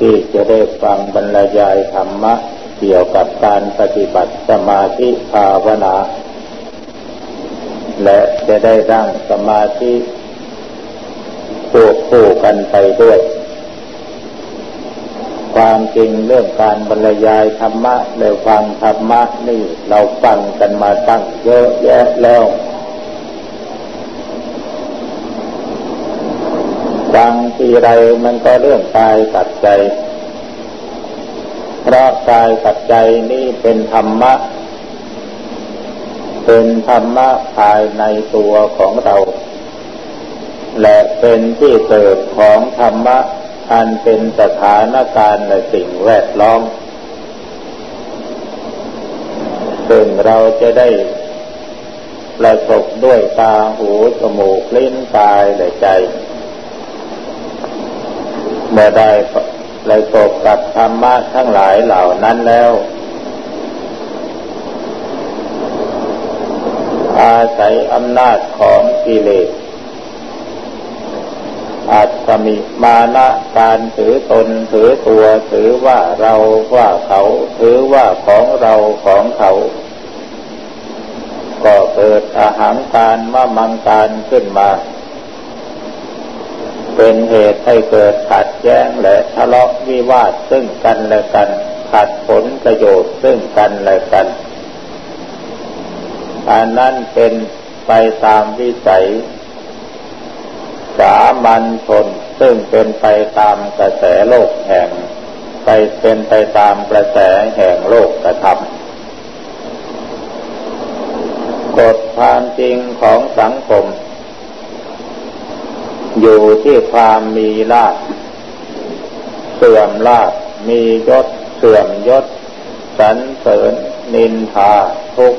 ที่จะได้ฟังบรรยายธรรมะ เกี่ยวกับการปฏิบัติสมาธิภาวนา และจะได้ดั้งสมาธิควบคู่กันไปด้วย ความจริงเรื่องการบรรยายธรรมะและฟังธรรมะนี่เราฟังกันมาตั้งเยอะแยะแล้วฟัง ทีไรมันก็เรื่องกายกับใจเพราะกายกับใจนี่เป็นธรรมะ เป็นธรรมะภายในตัวของเรา และเป็นที่เกิดของธรรมะอันเป็นสถานการณ์และสิ่งแวดล้อมซึ่งเราจะได้ประสบด้วยตาหูจมูกลิ้นกายและใจ เมื่อได้เลยตกกับธรรมะทั้งหลายเหล่านั้นแล้ว อาศัยอำนาจของกิเลสอาจจะมีมานะการถือตนถือตัวถือว่าเราว่าเขาถือว่าของเราของเขา ก็เกิดอาหารการมะมังการขึ้นมา เป็นเหตุให้เกิดขัดแย้งและทะเลาะวิวาทซึ่งกันและกัน ขัดผลประโยชน์ซึ่งกันและกันอันนั้นเป็นไปตามวิสัย สามัญชนซึ่งเป็นไปตามกระแสโลกแห่ง ไปเป็นไปตามกระแสแห่งโลกกระทำกฎความจริงของสังคม อยู่ที่ความมีลาภเสื่อมลาภมียศเสื่อมยศสรรเสริญนินทาทุก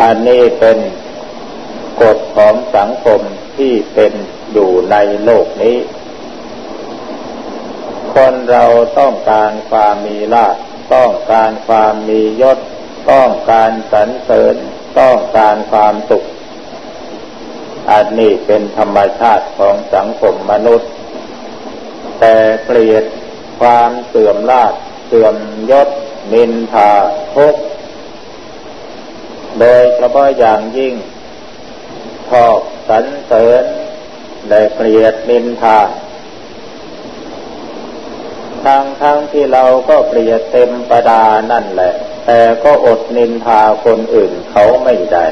อันนี้เป็นกฎของสังคมที่เป็นอยู่ในโลกนี้ คนเราต้องการความมีลาภต้องการความมียศ ต้องการสรรเสริญ ต้องการความสุข อันนี้เป็นธรรมชาติของสังคมมนุษย์ แต่เกลียดความเสื่อมลาภเสื่อมยศนินทาทุกโดยเฉพาะอย่างยิ่งชอบสรรเสริญและเกลียดนินทาทั้งทั้งที่เราก็เกลียดเต็มประดานั่นแหละ แต่ก็อดนินทาคนอื่นเขาไม่ได้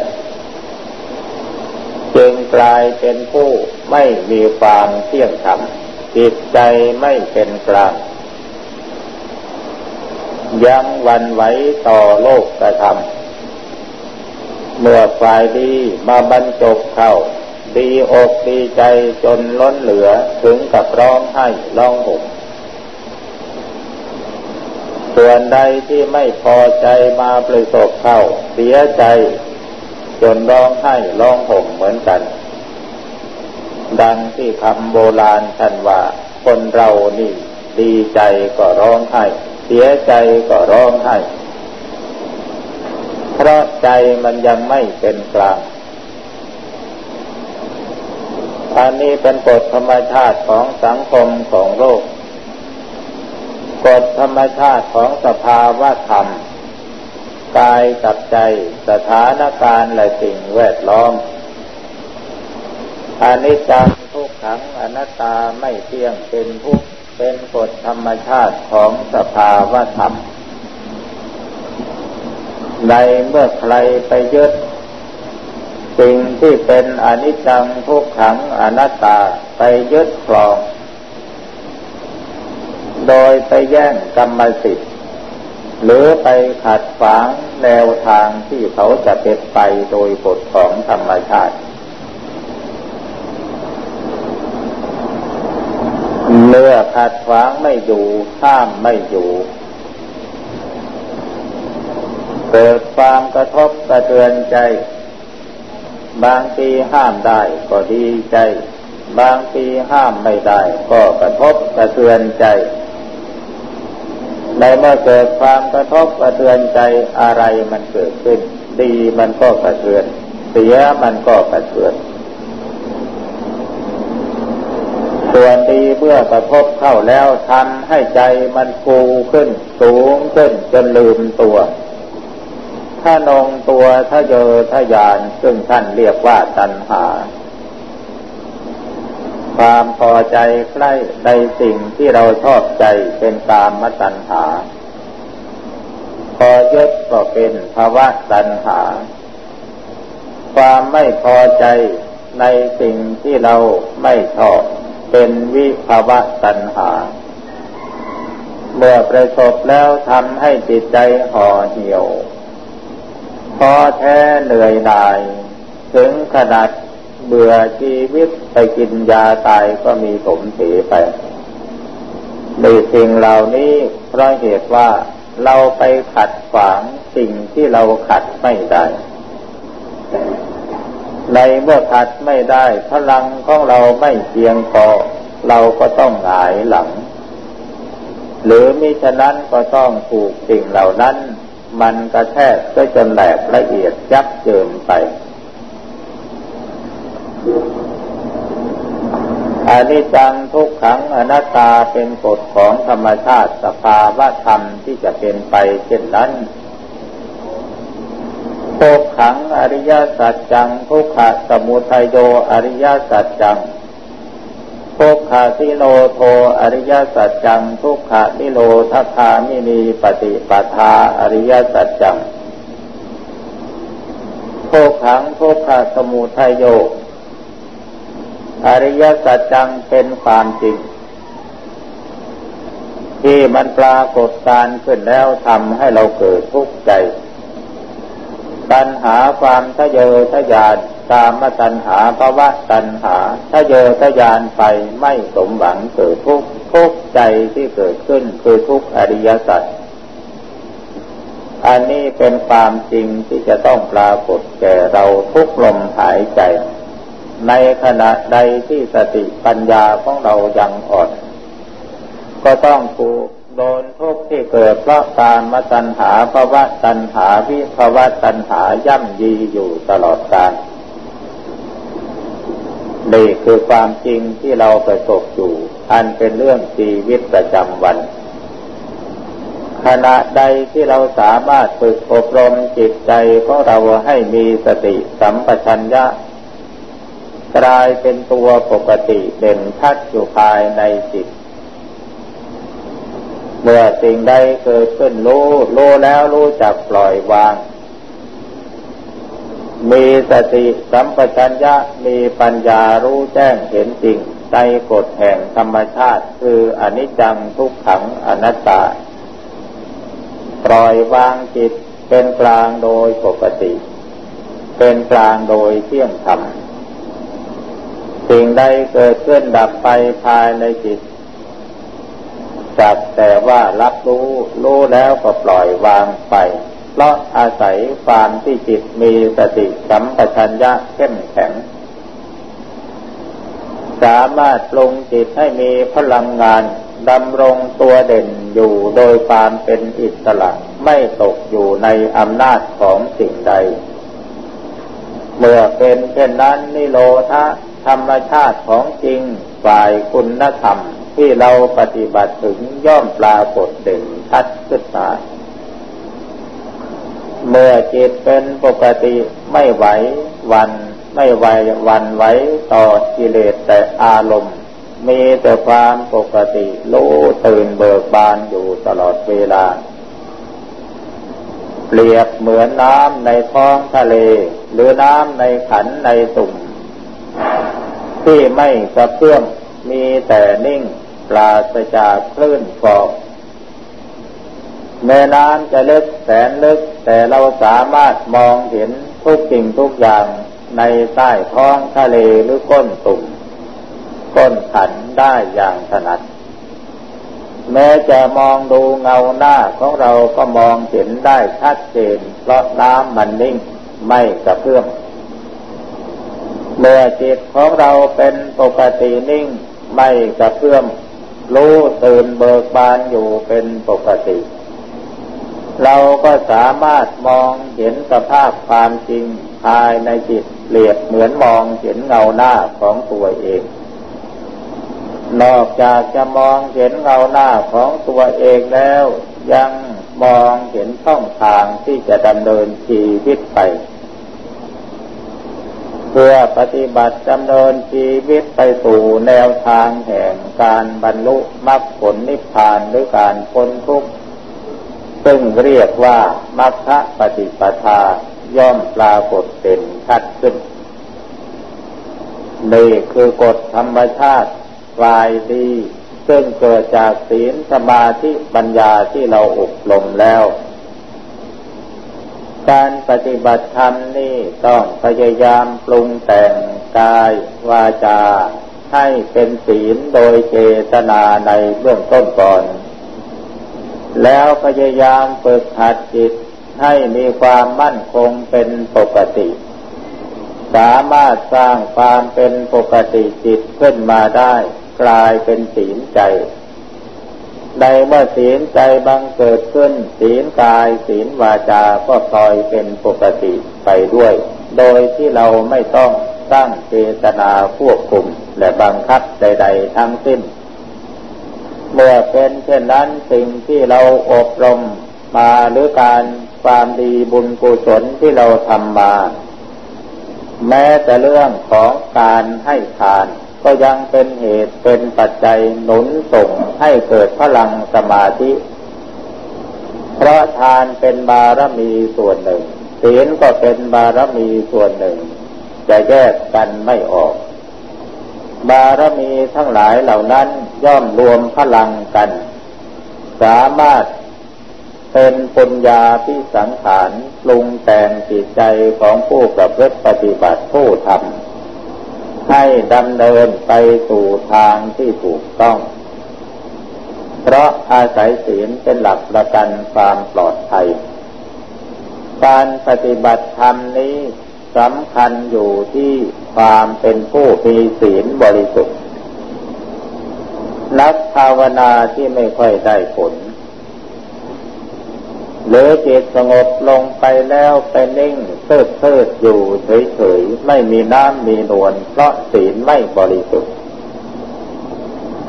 จึงกลายเป็นผู้ไม่มีความเที่ยงธรรมจิตใจไม่เป็นกลาง ยังวันไหวต่อโลกกระทำเมื่อฝ่ายดีมาบรรจบเข้า ดีอกดีใจจนล้นเหลือถึงกับร้องไห้ร้องห่มส่วนใดที่ไม่พอใจมาประสบเข้า เสียใจ จนร้องไห้ร้องห่มเหมือนกัน ดังที่คำโบราณท่านว่าคนเรานี่ดีใจก็ร้องไห้ เสียใจก็ร้องไห้ เพราะใจมันยังไม่เป็นกลางอันนี้เป็นกฎธรรมชาติของสังคมของโลก กฎธรรมชาติของสภาวะธรรม กายกับใจสถานการณ์และสิ่งแวดล้อมอนิจจังทุกขังอนัตตาไม่เที่ยงเป็นทุกเป็นกฎธรรมชาติของสภาวะธรรม ในเมื่อใครไปยึดสิ่งที่เป็นอนิจจังทุกขังอนัตตาไปยึดครอง โดยไปแย่งกรรมสิทธิ หรือไปขัดขวางแนวทางที่เขาจะเป็นไปโดยกฎของธรรมชาติ เมื่อขัดขวางไม่อยู่ห้ามไม่อยู่ เกิดความกระทบกระเทือนใจ บางทีห้ามได้ก็ดีใจ บางทีห้ามไม่ได้ก็กระทบกระเทือนใจ ในเมื่อเกิดความกระทบกระเทือนใจอะไรมันเกิดขึ้น ดีมันก็กระเทือน เสียมันก็กระเทือน ส่วนดีเมื่อกระทบเข้าแล้วทำให้ใจมันฟูขึ้น สูงขึ้นจนลืมตัวถ้านองตัวถ้าเยอถ้ายานซึ่งท่านเรียกว่าตัณหา ความพอใจใกล้ในสิ่งที่เราชอบใจเป็นตามมตัณหา พอยึดก็เป็นภาวะตัณหา ความไม่พอใจในสิ่งที่เราไม่ชอบเป็นวิภาวะตัณหา เมื่อประสบแล้วทำให้จิตใจห่อเหี่ยวพอแท้เหนื่อยหน่าย ถึงขนาด เบื่อชีวิตไปกินยาตายก็มีสมเสีไปในสิ่งเหล่านี้เพราะเหตุว่าเราไปขัดขวางสิ่งที่เราขัดไม่ได้ ในเมื่อขัดไม่ได้ พลังของเราไม่เพียงพอเราก็ต้องหงายหลัง หรือมิฉะนั้นก็ต้องถูกสิ่งเหล่านั้น มันกระแทกก็จนแหลกละเอียดยับเจิมไป อนิจจังทุกขังอนัตตาเป็นกฎของธรรมชาติสภาวะธรรมที่จะเป็นไปเช่นนั้นทุกขังอริยสัจจังทุกขะสมุทัยโยอริยสัจจังทุกขาทิโลโทอริยสัจจัง ทุกขานิโรธคามินีปฏิปทาอริยสัจจังทุกขังทุกขะสมุทัยโย อริยสัจจังเป็นความจริง ที่มันปรากฏการขึ้นแล้วทำให้เราเกิดทุกข์ใจ ตัณหาความทะเยอทะยานตามมาตัณหาภาวะตัณหาทะเยอทะยานไปไม่สมหวังเกิดทุกข์ทุกใจที่เกิดขึ้นคือทุกอริยสัจอันนี้เป็นความจริงที่จะต้องปรากฏแก่เราทุกลมหายใจ ในขณะใดที่สติปัญญาของเรายังอ่อน ก็ต้องถูกโดนทุกข์ที่เกิดเพราะการมาตัณหาภาวะตัณหาวิภาวะตัณหาย่ำยีอยู่ตลอดกาลนี่คือความจริงที่เราประสบอยู่ อันเป็นเรื่องชีวิตประจำวัน ขณะใดที่เราสามารถฝึกอบรมจิตใจของเราให้มีสติสัมปชัญญะ กลายเป็นตัวปกติเด่นชัดอยู่ภายในจิต เมื่อสิ่งใดเกิดขึ้นรู้รู้แล้วรู้จักปล่อยวาง มีสติสัมปชัญญะมีปัญญารู้แจ้งเห็นจริงในกฎแห่งธรรมชาติคืออนิจจังทุกขังอนัตตา ปล่อยวางจิตเป็นกลางโดยปกติ เป็นกลางโดยเที่ยงธรรม สิ่งใดเกิดขึ้นดับไปภายในจิตจักแต่ว่ารับรู้รู้แล้วก็ปล่อยวางไป เพราะอาศัยความที่จิตมีสติสัมปชัญญะเข้มแข็ง สามารถปรุงจิตให้มีพลังงานดำรงตัวเด่นอยู่โดยความเป็นอิสระไม่ตกอยู่ในอำนาจของสิ่งใด เมื่อเป็นเช่นนั้นนิโรธา ธรรมชาติของจริงฝ่ายคุณธรรมที่เราปฏิบัติถึงย่อมปรากฏเด่นชัดขึ้นมาเมื่อจิตเป็นปกติไม่ไหววันไม่ไหววันไหวต่อกิเลสแต่อารมณ์ มีแต่ความปกติรู้ตื่นเบิกบานอยู่ตลอดเวลา เปรียบเหมือนน้ำในท้องทะเล หรือน้ำในขันในตุ่ม ที่ไม่กระเพื่อมมีแต่นิ่งปราศจากคลื่นฟองแม่น้ำจะลึกแสนลึก แต่เราสามารถมองเห็นทุกสิ่งทุกอย่างในใต้ท้องทะเลหรือก้นตุ่มก้นขันได้อย่างถนัด แม้จะมองดูเงาหน้าของเราก็มองเห็นได้ชัดเจนเพราะน้ำมันนิ่งไม่กระเพื่อม เมื่อจิตของเราเป็นปกตินิ่งไม่กระเพื่อมรู้ตื่นเบิกบานอยู่เป็นปกติ เราก็สามารถมองเห็นสภาพความจริงภายในจิตเปรียบเหมือนมองเห็นเงาหน้าของตัวเอง นอกจากจะมองเห็นเงาหน้าของตัวเองแล้ว ยังมองเห็นช่องทางที่จะดำเนินชีวิตไป เพื่อปฏิบัติดำเนินชีวิตไปสู่แนวทางแห่งการบรรลุมรรคผลนิพพานหรือการพ้นทุกข์ซึ่งเรียกว่ามัคคะปฏิปทาย่อมปรากฏเป็นชัดขึ้นนี่คือกฎธรรมชาติกลายดี ซึ่งเกิดจากศีลสมาธิปัญญาที่เราอบรมแล้ว การปฏิบัติธรรมนี่ต้องพยายามปรุงแต่งกายวาจา ให้เป็นศีลโดยเจตนาในเบื้องต้นก่อน แล้วพยายามฝึกหัดจิตให้มีความมั่นคงเป็นปกติ สามารถสร้างความเป็นปกติจิตขึ้นมาได้ กลายเป็นศีลใจ ในเมื่อศีลใจบังเกิดขึ้น ศีลกายศีลวาจาก็ปล่อยเป็นปกติไปด้วย โดยที่เราไม่ต้องตั้งเจตนาควบคุมและบังคับใด ๆ ทั้งสิ้น เมื่อเป็นเช่นนั้นสิ่งที่เราอบรมมาหรือการความดีบุญกุศลที่เราทำมา แม้แต่เรื่องของการให้ทาน ก็ยังเป็นเหตุเป็นปัจจัยหนุนส่งให้เกิดพลังสมาธิ เพราะทานเป็นบารมีส่วนหนึ่ง ศีลก็เป็นบารมีส่วนหนึ่ง จะแยกกันไม่ออก บารมีทั้งหลายเหล่านั้นย่อมรวมพลังกัน สามารถเป็นปุญญาพิสังขารปรุงแต่งจิตใจของผู้ประพฤติปฏิบัติผู้ทำ ให้ดำเนินไปสู่ทางที่ถูกต้อง เพราะอาศัยศีลเป็นหลักประกันความปลอดภัย การปฏิบัติธรรมนี้สำคัญอยู่ที่ความเป็นผู้มีศีลบริสุทธิ์ นักภาวนาที่ไม่ค่อยได้ผล หรือจิตสงบลงไปแล้วไปนิ่งเพิดเพิดอยู่เฉยๆ ไม่มีน้ำมีนวลเพราะศีลไม่บริสุทธิ์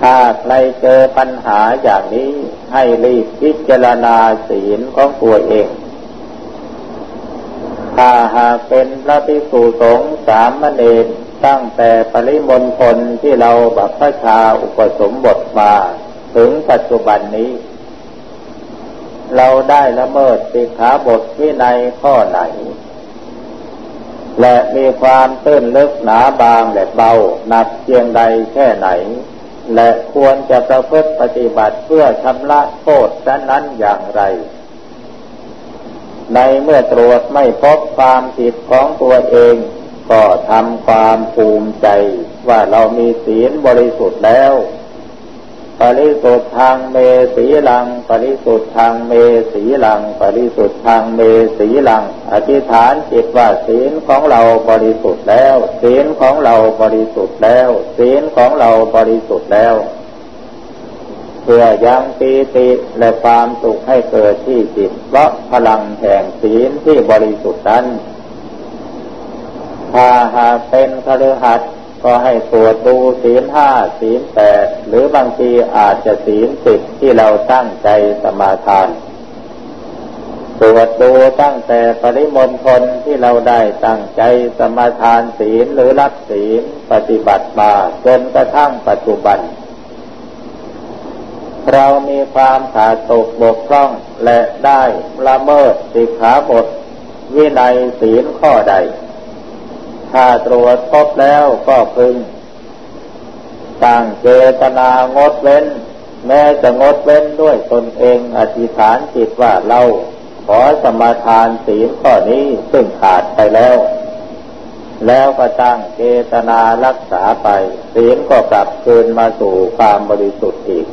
ถ้าใครเจอปัญหาอย่างนี้ให้รีบพิจารณาศีลของตัวเอง ถ้าหากเป็นพระภิกษุสงฆ์สามเณรตั้งแต่ปริมณฑลที่เราบัพพชาอุปสมบทมา ถึงปัจจุบันนี้ เราได้ละเมิดสิกขาบทวินัยข้อไหน และมีความตื้นลึกหนาบางและเบาหนักเพียงใดแค่ไหน และควรจะประพฤติปฏิบัติเพื่อชำระโทษนั้นอย่างไร ในเมื่อตรวจไม่พบความผิดของตัวเองก็ทำความภูมิใจว่าเรามีศีลบริสุทธิ์แล้ว ปริสุทธทางเมสีลัง ปริสุทธทางเมสีลัง ปริสุทธทางเมสีลัง อธิษฐานจิตว่าศีลของเราบริสุทธิ์แล้ว ศีลของเราบริสุทธิ์แล้ว ศีลของเราบริสุทธิ์แล้ว เพื่อยังปีติและความสุขให้เกิดที่จิตเพราะพลังแห่งศีลที่บริสุทธิ์นั้นถ้าหากเป็นคฤหัสถ์ ก็ให้ตรวจดูศีลห้าศีลแปดหรือบางทีอาจจะศีลสิบที่เราตั้งใจสมาทานตรวจดูตั้งแต่ปริมณฑลที่เราได้ตั้งใจสมาทานศีลหรือรักศีลปฏิบัติมาจนกระทั่งปัจจุบัน เรามีความขาดตกบกพร่องและได้ละเมิดสิกขาบทวินัยศีลข้อใด ถ้าตรวจพบแล้วก็พึงตั้งเจตนางดเว้น แม้จะงดเว้นด้วยตนเองอธิษฐานจิตว่าเราขอสมาทานศีลข้อนี้ซึ่งขาดไปแล้ว แล้วก็ตั้งเจตนารักษาไป ศีลก็กลับคืนมาสู่ความบริสุทธิ์อีก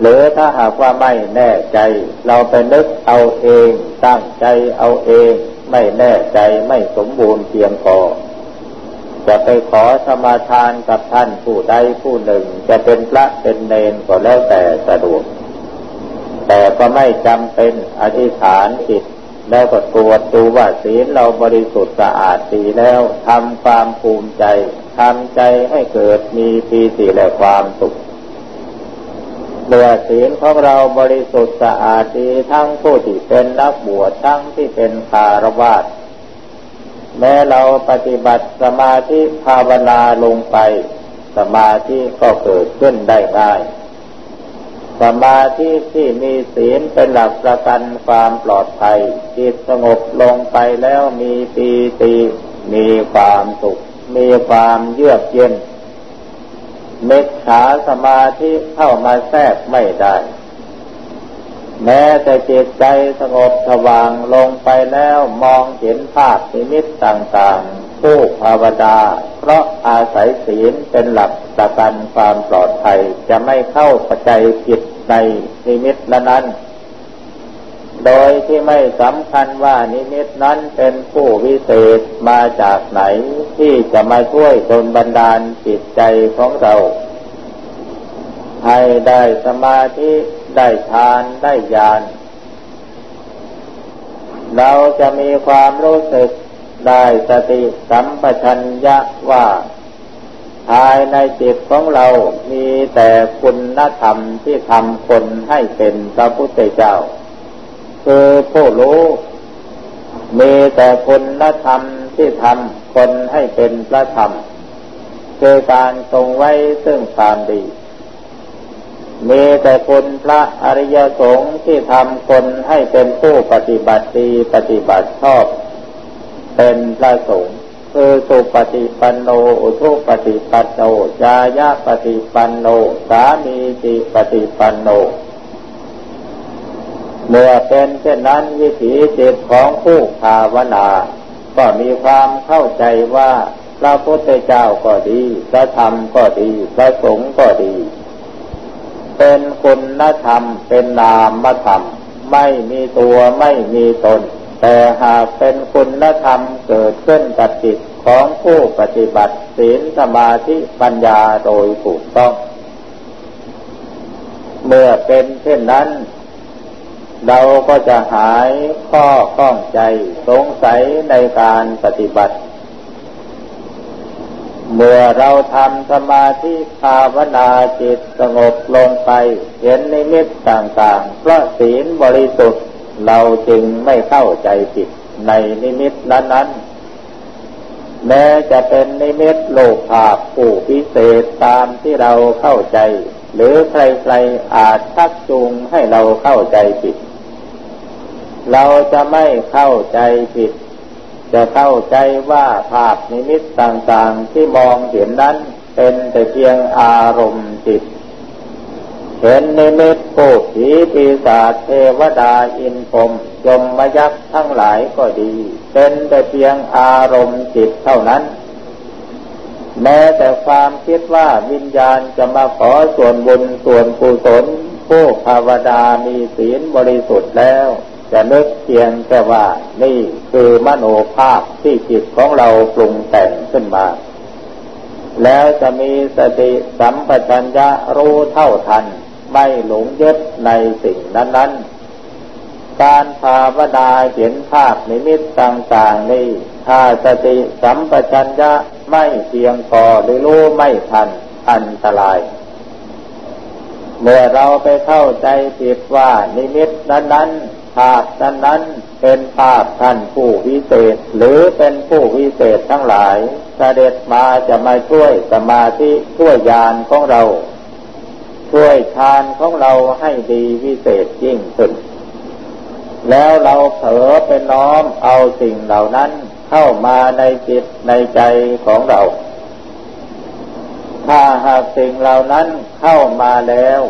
หรือถ้าหากว่าไม่แน่ใจ เราไปนึกเอาเอง ตั้งใจเอาเอง ไม่แน่ใจไม่สมบูรณ์เพียงพอจะไปขอสมาทานกับท่านผู้ใดผู้หนึ่ง จะเป็นพระเป็นเนนก็แล้วแต่สะดวก แต่ก็ไม่จำเป็นอธิษฐานจิตแล้วก็ตรวจดูว่าศีลเราบริสุทธิ์สะอาดดีแล้วทำความภูมิใจทำใจให้เกิดมีปีติและความสุข เมื่อศีลของเราบริสุทธิ์สะอาดดีทั้งผู้ที่เป็นนักบวชทั้งที่เป็นคารวาสแม้เราปฏิบัติสมาธิภาวนาลงไป สมาธิก็เกิดขึ้นได้ง่าย สมาธิที่มีศีลเป็นหลักประกันความปลอดภัย จิตสงบลงไปแล้วมีปีติ มีความสุข มีความเยือกเย็น มตตาสมาธิเข้ามาแทรกไม่ได้ แม้แต่จิตใจสงบสว่างลงไปแล้วมองเห็นภาพนิมิตต่างๆ ผู้ภาวนาเพราะอาศัยศีลเป็นหลักประกันความปลอดภัย จะไม่เข้าใจผิดในนิมิตเหล่านั้น โดยที่ไม่สำคัญว่านิมิตนั้นเป็นผู้วิเศษมาจากไหนที่จะมาช่วยดลบันดาลจิตใจของเรา ให้ได้สมาธิได้ทานได้ญาณเราจะมีความรู้สึกได้สติสัมปชัญญะว่าภายในจิตของเรามีแต่คุณธรรมที่ทำคนให้เป็นพระพุทธเจ้า คือผู้รู้ มีแต่คุณธรรมที่ทำคนให้เป็นพระธรรม คือการทรงไว้ซึ่งความดี มีแต่คุณพระอริยสงฆ์ที่ทำคนให้เป็นผู้ปฏิบัติดีปฏิบัติชอบ เป็นพระสงฆ์คือสุปฏิปันโน อุทุปฏิปันโน จายาปฏิปันโน สามีจิปฏิปันโน เมื่อเป็นเช่นนั้นวิถีจิตของผู้ภาวนา ก็มีความเข้าใจว่าพระพุทธเจ้าก็ดี พระธรรมก็ดี พระสงฆ์ก็ดี เป็นคุณธรรม เป็นนามธรรม ไม่มีตัวไม่มีตน แต่หากเป็นคุณธรรมเกิดขึ้นกับจิตของผู้ปฏิบัติศีลสมาธิปัญญาโดยถูกต้อง เมื่อเป็นเช่นนั้น เราก็จะหายข้อข้องใจสงสัยในการปฏิบัติ เมื่อเราทำสมาธิภาวนาจิตสงบลงไป เห็นนิมิตต่างๆ เพราะศีลบริสุทธิ์ เราจึงไม่เข้าใจผิดในนิมิตนั้นๆแม้จะเป็นนิมิตโลกภาพผู้วิเศษตามที่เราเข้าใจ หรือใครๆอาจชักจูงให้เราเข้าใจผิด เราจะไม่เข้าใจผิด จะเข้าใจว่าภาพนิมิตต่างๆที่มองเห็นนั้นเป็นแต่เพียงอารมณ์จิต เห็นนิมิตผูผีปีศาจเทวดาอินพรมยมมยักษ์ทั้งหลายก็ดี เป็นแต่เพียงอารมณ์จิตเท่านั้น แม้แต่ความคิดว่าวิญญาณจะมาขอส่วนบุญส่วนกุศลผู้ภาวดามีศีลบริสุทธิ์แล้ว จะนึกเพียงแค่ว่านี่คือมโนภาพที่จิตของเราปรุงแต่งขึ้นมา แล้วจะมีสติสัมปชัญญะรู้เท่าทัน ไม่หลงยึดในสิ่งนั้น ๆ การภาวนาเห็นภาพนิมิตต่างๆ นี้ถ้าสติสัมปชัญญะไม่เพียงพอหรือรู้ไม่ทันอันตรายเมื่อเราไปเข้าใจผิดว่านิมิตนั้นๆ ภาพนั้นนั้นเป็นภาพท่านผู้วิเศษ หรือเป็นผู้วิเศษทั้งหลายเสด็จมาจะมาช่วยสมาธิช่วยญาณของเรา ช่วยทานของเราให้ดีวิเศษยิ่งขึ้น แล้วเราเผลอไปน้อมเอาสิ่งเหล่านั้นเข้ามาในจิตในใจของเรา ถ้าหากสิ่งเหล่านั้นเข้ามาแล้ว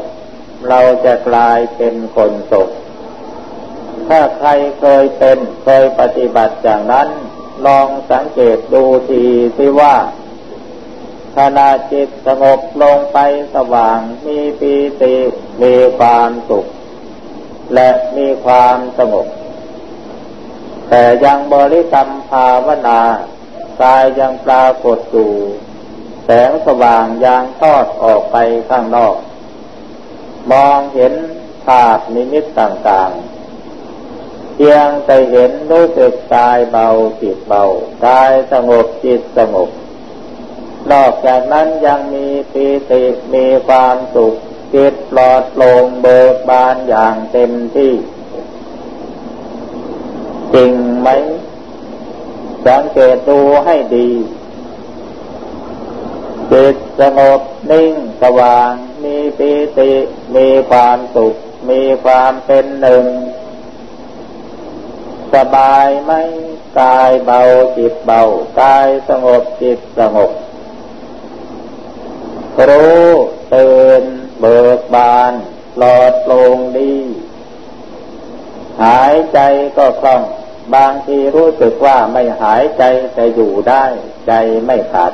เราจะกลายเป็นคนตก ถ้าใครเคยเป็นเคยปฏิบัติอย่างนั้น ลองสังเกตดูทีสิว่าขณะจิตสงบลงไปสว่างมีปีติมีความสุข และมีความสงบ แต่ยังบริกรรมภาวนากายยังปรากฏอยู่แสงสว่างยังทอดออกไปข้างนอก มองเห็นภาพนิมิตต่างๆ พียงแต่เห็นรู้สึกกายเบาจิตเบากายสงบจิตสงบ นอกจากนั้นยังมีปีติมีความสุขจิตปลอดโปร่งเบิกบานอย่างเต็มที่ จริงไหม สังเกตดูให้ดีจิตสงบนิ่งสว่าง มีปีติ มีความสุข มีความเป็นหนึ่ง สบายไหมกายเบาจิตเบากายสงบจิตสงบรู้ตื่นเบิกบานปลอดโปร่งดี หายใจก็คล่อง บางทีรู้สึกว่าไม่หายใจแต่อยู่ได้ ใจไม่ขาด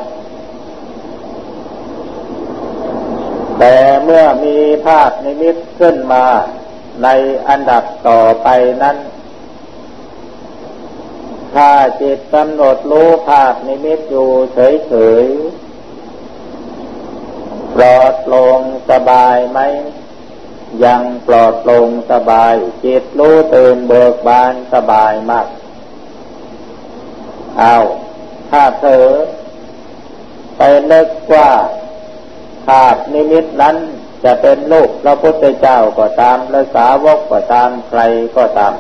แต่เมื่อมีภาพนิมิตขึ้นมาในอันดับต่อไปนั้น ถ้าจิตกำหนดรู้ภาพนิมิตอยู่เฉยๆ ปลอดโปร่งสบายไหม ยังปลอดโปร่งสบาย จิตรู้ตื่นเบิกบานสบายมาก เอา ถ้าเธอ ไปนึกว่าภาพนิมิตนั้นจะเป็นลูกพระพุทธเจ้าก็ตาม และสาวกก็ตามใครก็ตาม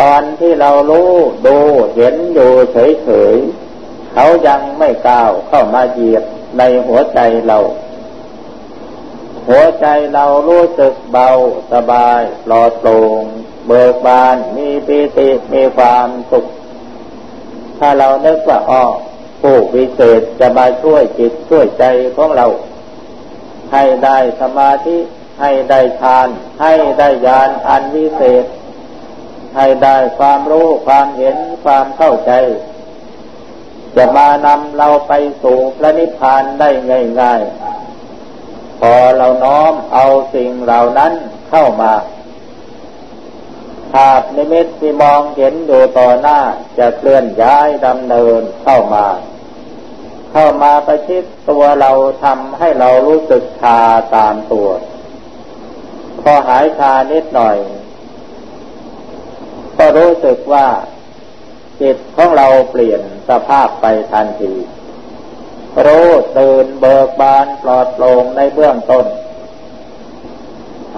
ตอนที่เรารู้ดูเห็นอยู่เฉยๆเขายังไม่ก้าวเข้ามาเหยียบในหัวใจเรา หัวใจเรารู้สึกเบาสบายปลอดโปร่งเบิกบานมีปีติมีความสุข ถ้าเราเนึกว่าอ้อผู้วิเศษจะมาช่วยจิตช่วยใจของเรา ให้ได้สมาธิให้ได้ฌานให้ได้ญาณอันวิเศษ ให้ได้ความรู้ความเห็นความเข้าใจ จะมานำเราไปสู่พระนิพพานได้ง่าย ๆ พอเราน้อมเอาสิ่งเหล่านั้นเข้ามาภาพนิมิตที่มองเห็นอยู่ต่อหน้าจะเคลื่อนย้ายดำเนินเข้ามา เข้ามาประชิดตัวเราทำให้เรารู้สึกชาตามตัว พอหายชานิดหน่อย ก็รู้สึกว่าจิตของเราเปลี่ยนสภาพไปทันที รู้ตื่นเบิกบานปลอดโปร่งในเบื้องต้น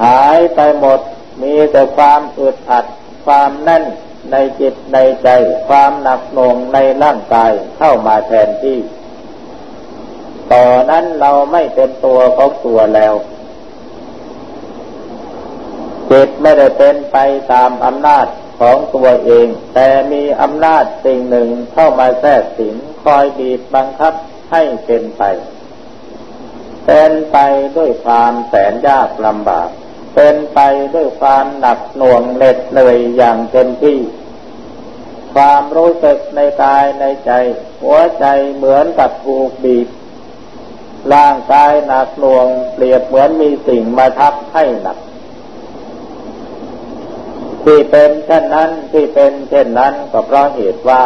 หายไปหมดมีแต่ความอึดอัด ความแน่นในจิตในใจ ความหนักหน่วงในร่างกายเข้ามาแทนที่ ต่อนนั้นเราไม่เป็นตัวของตัวแล้วจิตไม่ได้เป็นไปตามอำนาจ ของตัวเอง แต่มีอำนาจสิ่งหนึ่งเข้ามาแทรกสิงคอยบีบบังคับให้เป็นไป เป็นไปด้วยความแสนยากลำบาก เป็นไปด้วยความหนักหน่วงเหน็ดเหนื่อยอย่างเต็มที่ ความรู้สึกในกายในใจ หัวใจเหมือนกับถูกบีบร่างกายหนักหน่วงเปรียบเหมือนมีสิ่งมาทับให้หนัก ที่เป็นเช่นนั้นที่เป็นเช่นนั้นก็เพราะเหตุว่า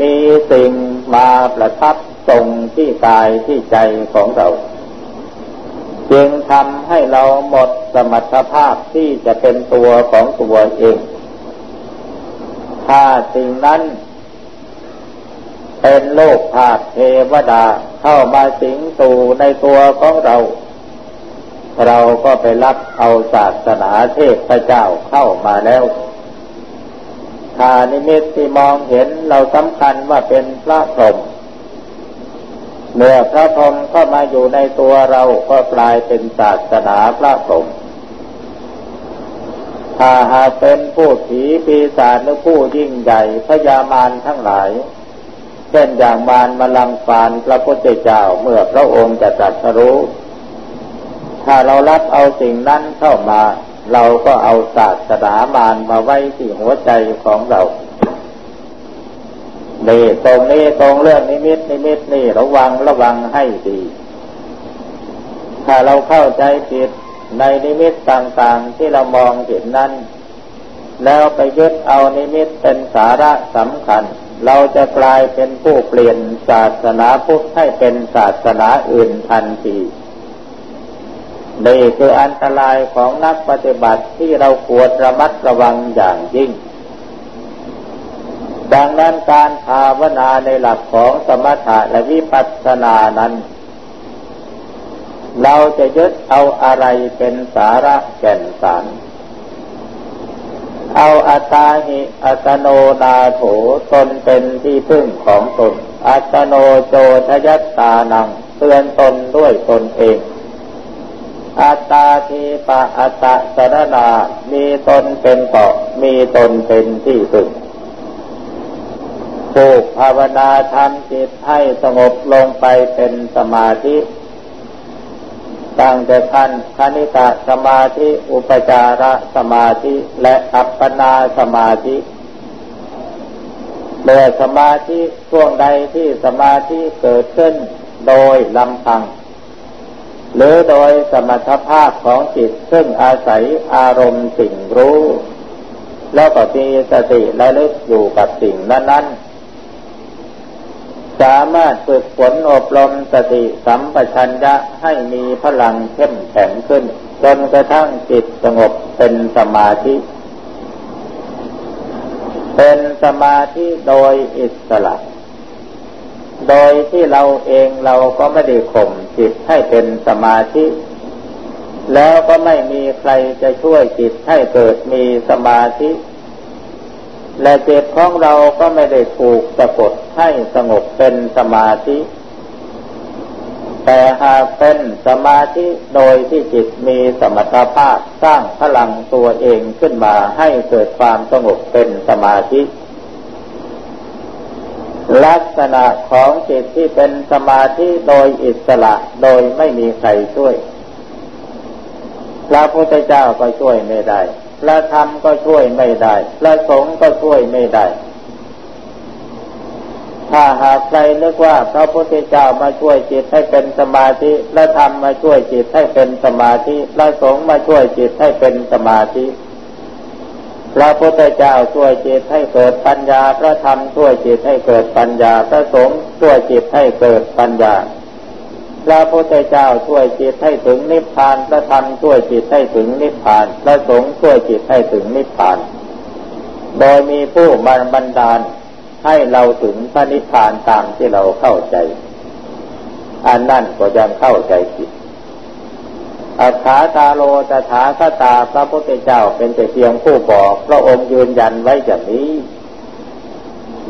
มีสิ่งมาประทับทรงที่กายที่ใจของเรา จึงทำให้เราหมดสมรรถภาพที่จะเป็นตัวของตัวเอง ถ้าสิ่งนั้น เป็นโลกภาพเทวดาเข้ามาสิงสู่ในตัวของเรา เราก็ไปรับเอาศาสนาเทพเจ้าเข้ามาแล้วถ้านิมิตที่มองเห็นเราสำคัญว่าเป็นพระพรหมเมื่อพระพรหมเข้ามาอยู่ในตัวเราก็กลายเป็นศาสนาพระพรหมถ้าหากเป็นผู้ผีปีศาจหรือผู้ยิ่งใหญ่พยามารทั้งหลาย เช่นอย่างมารมาลังฟานพระพุทธเจ้าเมื่อพระองค์จะตรัสรู้ ถ้าเรารับเอาสิ่งนั้นเข้ามา เราก็เอาศาสนามานมาไว้ที่หัวใจของเรานี่ตรงนี้ตรงเรื่องนิมิตนิมิตนี่ระวังระวังให้ดี ถ้าเราเข้าใจผิดในนิมิตต่างๆที่เรามองเห็นนั้น แล้วไปยึดเอานิมิตเป็นสาระสำคัญ เราจะกลายเป็นผู้เปลี่ยนศาสนาพุทธให้เป็นศาสนาอื่นทันที นี่คืออันตรายของนักปฏิบัติที่เราควรระมัดระวังอย่างยิ่ง ดังนั้นการภาวนาในหลักของสมถะและวิปัสสนานั้น เราจะยึดเอาอะไรเป็นสาระแก่นสาร เอาอัตาหิอัตโนนาโถตนเป็นที่พึ่งของตน อัตโนโจทยัตตานังเตือนตนด้วยตนเอง อัตตาทีปะอัตตะสรนามีตนเป็นเกาะมีตนเป็นที่พึ่งผู้ภาวนาทำจิตให้สงบลงไปเป็นสมาธิตั้งแต่ขั้นคณิกะสมาธิอุปจารสมาธิและอัปปนาสมาธิเมื่อสมาธิช่วงใดที่สมาธิเกิดขึ้นโดยลำพัง หรือโดยสมรรถภาพของจิตซึ่งอาศัยอารมณ์สิ่งรู้ แล้วก็มีสติและลึกอยู่กับสิ่งนั้นๆ สามารถฝึกฝนอบรมสติสัมปชัญญะให้มีพลังเข้มแข็งขึ้น จนกระทั่งจิตสงบเป็นสมาธิ เป็นสมาธิโดยอิสระ โดยที่เราเองเราก็ไม่ได้ข่มจิตให้เป็นสมาธิ แล้วก็ไม่มีใครจะช่วยจิตให้เกิดมีสมาธิ และจิตของเราก็ไม่ได้ถูกสะกดให้สงบเป็นสมาธิ แต่หากเป็นสมาธิโดยที่จิตมีสมรรถภาพสร้างพลังตัวเองขึ้นมาให้เกิดความสงบเป็นสมาธิ ลักษณะของจิตที่เป็นสมาธิโดยอิสระโดยไม่มีใครช่วย พระพุทธเจ้าก็ช่วยไม่ได้ พระธรรมก็ช่วยไม่ได้ พระสงฆ์ก็ช่วยไม่ได้ ถ้าหากใครนึกว่าพระพุทธเจ้ามาช่วยจิตให้เป็นสมาธิ พระธรรมมาช่วยจิตให้เป็นสมาธิ พระสงฆ์มาช่วยจิตให้เป็นสมาธิ พระพุทธเจ้าช่วยจิตให้เกิดปัญญา พระธรรมช่วยจิตให้เกิดปัญญา พระสงฆ์ช่วยจิตให้เกิดปัญญา พระพุทธเจ้าช่วยจิตให้ถึงนิพพาน พระธรรมช่วยจิตให้ถึงนิพพาน พระสงฆ์ช่วยจิตให้ถึงนิพพาน โดยมีผู้มาบันดาลให้เราถึงพระนิพพานตามที่เราเข้าใจ อันนั่นก็ยังเข้าใจผิด อัฏฐาตาโลตถาคตาพระพุทธเจ้าเป็นแต่เพียงผู้บอก พระองค์ยืนยันไว้อย่างนี้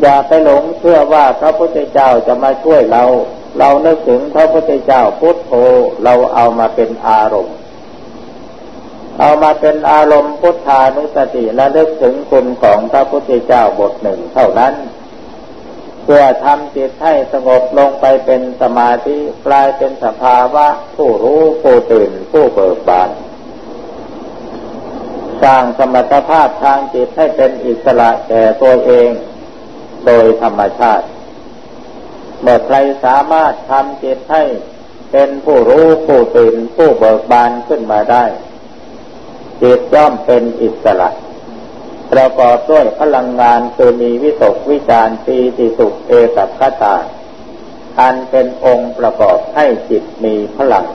อย่าไปหลงเชื่อว่าพระพุทธเจ้าจะมาช่วยเรา เรานึกถึงพระพุทธเจ้าพุทโธเราเอามาเป็นอารมณ์ เอามาเป็นอารมณ์พุทธานุสติและนึกถึงคุณของพระพุทธเจ้าบทหนึ่งเท่านั้น เพื่อทำจิตให้สงบลงไปเป็นสมาธิกลายเป็นสภาวะ ผู้รู้ผู้ตื่นผู้เบิกบานสร้างสมรรถภาพทางจิตให้เป็นอิสระแก่ตัวเองโดยธรรมชาติ เมื่อใครสามารถทำจิตให้เป็นผู้รู้ผู้ตื่นผู้เบิกบานขึ้นมาได้จิตย่อมเป็นอิสระ ประกอบด้วยพลังงานคือมีวิตกวิจารปีติสุขเอตัคตาอันเป็นองค์ประกอบให้จิตมีพลัง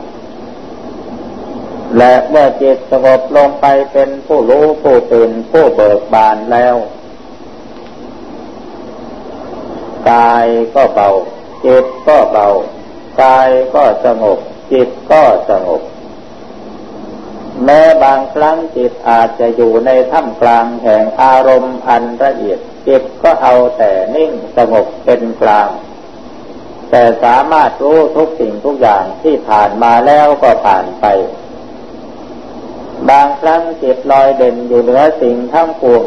และเมื่อจิตสงบลงไปเป็นผู้รู้ผู้ตื่นผู้เบิกบานแล้วกายก็เบาจิตก็เบากายก็สงบ จิตก็สงบ แม้บางครั้งจิตอาจจะอยู่ในท่ามกลางแห่งอารมณ์อันละเอียด จิตก็เอาแต่นิ่งสงบเป็นกลาง แต่สามารถรู้ทุกสิ่งทุกอย่างที่ผ่านมาแล้วก็ผ่านไป บางครั้งจิตลอยเด่นอยู่เหนือสิ่งทั้งปวง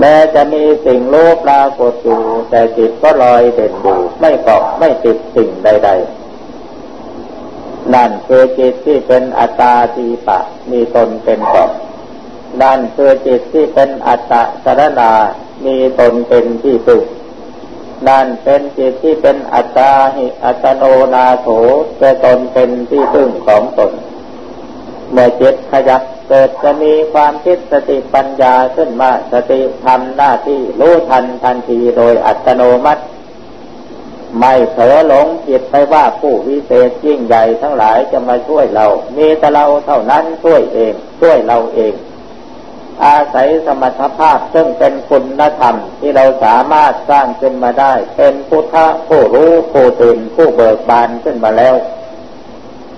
แม้จะมีสิ่งโลภปรากฏอยู่แต่จิตก็ลอยเด่นอยู่ไม่เกาะไม่ติดสิ่งใด ๆ นั่นคือจิตที่เป็นอัตตาทีปะมีตนเป็นเกาะนั่นคือจิตที่เป็นอัตตะสารนามีตนเป็นที่พึ่งนั่นเป็นจิตที่เป็นอัตตาหิอัตโนนาโถแต่ตนเป็นที่พึ่งของตน เมื่อจิตขยับเกิดจะมีความคิดสติปัญญาขึ้นมาสติทำหน้าที่รู้ทันทันทีโดยอัตโนมัติ ไม่เผลอหลงจิตไปว่าผู้วิเศษยิ่งใหญ่ทั้งหลายจะมาช่วยเรา มีแต่เราเท่านั้นช่วยเอง ช่วยเราเอง อาศัยสมรรถภาพซึ่งเป็นคุณธรรมที่เราสามารถสร้างขึ้นมาได้ เป็นพุทธผู้รู้ผู้ตื่นผู้เบิกบานขึ้นมาแล้ว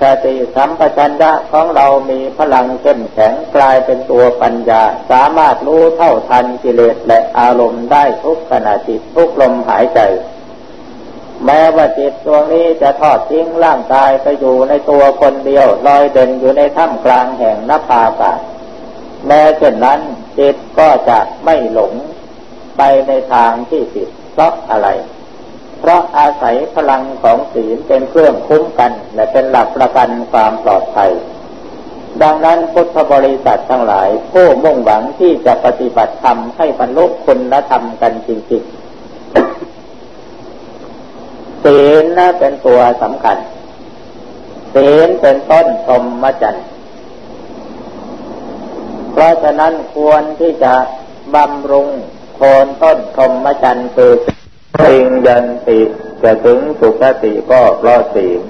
สติสัมปชัญญะของเรามีพลังเข้มแข็งกลายเป็นตัวปัญญา สามารถรู้เท่าทันกิเลสและอารมณ์ได้ทุกขณะจิตทุกลมหายใจ แม้ว่าจิตดวงนี้จะทอดทิ้งร่างกายไปอยู่ในตัวคนเดียวลอยเด่นอยู่ในถ้ำกลางแห่งนภาอากาศแม้เช่นนั้นจิตก็จะไม่หลงไปในทางที่ผิดเพราะอะไร เพราะอาศัยพลังของศีลเป็นเครื่องคุ้มกัน และเป็นหลักประกันความปลอดภัย ดังนั้นพุทธบริษัททั้งหลาย ผู้มุ่งหวังที่จะปฏิบัติธรรมให้บรรลุคุณธรรมกันจริงๆ ศีลน่ะเป็นตัวสำคัญ ศีลเป็นต้นธรรมจันทร์เพราะฉะนั้นควรที่จะบำรุงโคนต้นธรรมจันทร์คือสิงยันติจะถึงสุขติก็เพราะศีล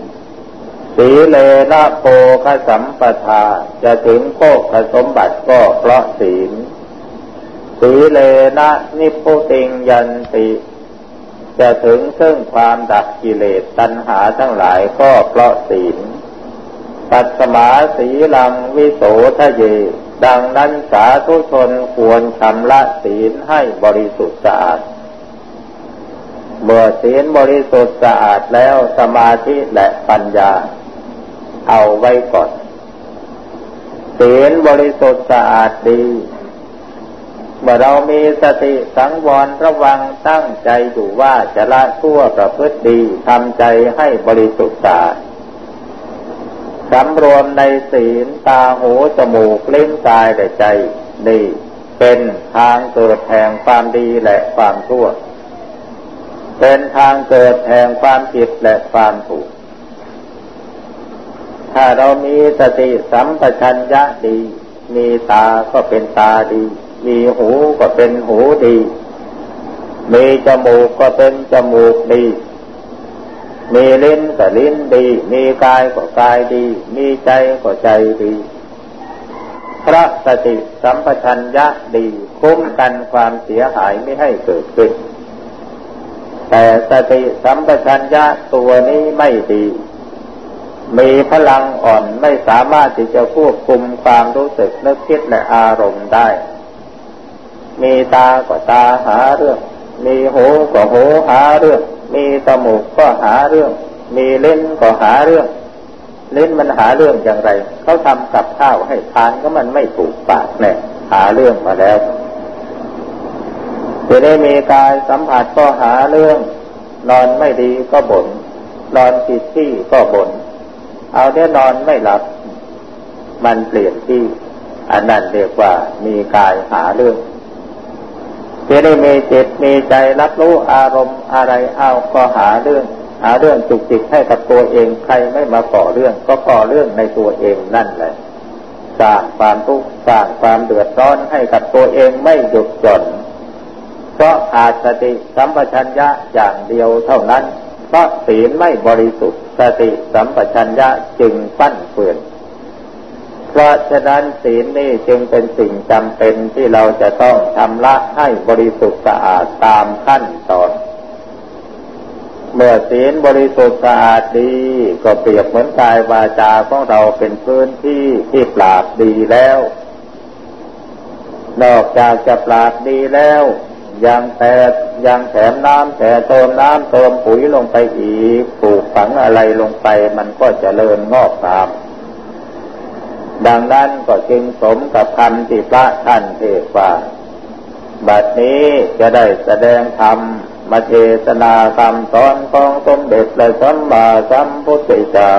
สีเลนะโพคสัมปทาจะถึงโภคสมบัติก็เพราะศีลสีเลนะนิพุติงยันติ จะถึงซึ่งความดับกิเลสตัณหาทั้งหลายก็เพราะศีล ปัสมาสีลังวิโสทะเย ดังนั้นสาธุชนควรชำระศีลให้บริสุทธิ์สะอาด เมื่อศีลบริสุทธิ์สะอาดแล้วสมาธิและปัญญา เอาไว้ก่อนศีลบริสุทธิ์สะอาดดี เมื่อเรามีสติสังวรระวังตั้งใจอยู่ว่าจะละชั่วประพฤติดีทำใจให้บริสุทธิ์สะอาดสำรวมในศีลตาหูจมูกลิ้นกายและใจนี่เป็นทางเกิดแห่งความดีและความชั่ว เป็นทางเกิดแห่งความผิดและความถูก ถ้าเรามีสติสัมปชัญญะดี มีตาก็เป็นตาดี มีหูก็เป็นหูดี มีจมูกก็เป็นจมูกดี มีลิ้นก็ลิ้นดี มีกายก็กายดี มีใจก็ใจดี พระสติสัมปชัญญะดีคุ้มกันความเสียหายไม่ให้เกิดขึ้น แต่สติสัมปชัญญะตัวนี้ไม่ดีมีพลังอ่อนไม่สามารถที่จะควบคุมความรู้สึกนึกคิดและอารมณ์ได้ มีตาก็ตาหาเรื่อง มีหูก็หูหาเรื่อง มีจมูกก็หาเรื่อง มีเล่นก็หาเรื่อง เล่นมันหาเรื่องอย่างไร เขาทำกับข้าวให้ทานก็มันไม่ถูกปากแน่หาเรื่องมาแล้วจะได้มีกายสัมผัสก็หาเรื่อง นอนไม่ดีก็บน่นนอนผิดที่ก็บน่นเอาเนี่ยนอนไม่หลับ มันเปลี่ยนที่ อันนั้นเรียกว่ามีกายหาเรื่อง จะได้มีจิตมีใจรับรู้อารมณ์อะไรเอาก็หาเรื่อง หาเรื่องจุกจิกให้กับตัวเองใครไม่มาก่อเรื่อง ก็ก่อเรื่องในตัวเองนั่นแหละสร้างความทุกข์สร้างความเดือดร้อนให้กับตัวเองไม่หยุดหย่อนเพราะอาดสติสัมปชัญญะอย่างเดียวเท่านั้น เพราะศีลไม่บริสุทธิ์สติสัมปชัญญะจึงปั้นเปื่อน เพราะฉะนั้นศีลนี่จึงเป็นสิ่งจำเป็นที่เราจะต้องทำละให้บริสุทธิ์สะอาดตามขั้นตอน เมื่อศีลบริสุทธิ์สะอาดดีก็เปรียบเหมือนกายวาจาของเราเป็นพื้นที่ที่ปราบดีแล้ว นอกจากจะปราบดีแล้วยังแต่ยังแถมน้ำแต่เติมน้ำเติมปุ๋ยลงไปอีกปลูกฝังอะไรลงไปมันก็จเจริญงอกงาม ดังนั้นก็จึงสมกับคำที่พระท่านเทศว่า บัดนี้จะได้แสดงธรรมมาเทศนาคำสอนของสมเด็จและสัมมาสัมพุทธเจ้า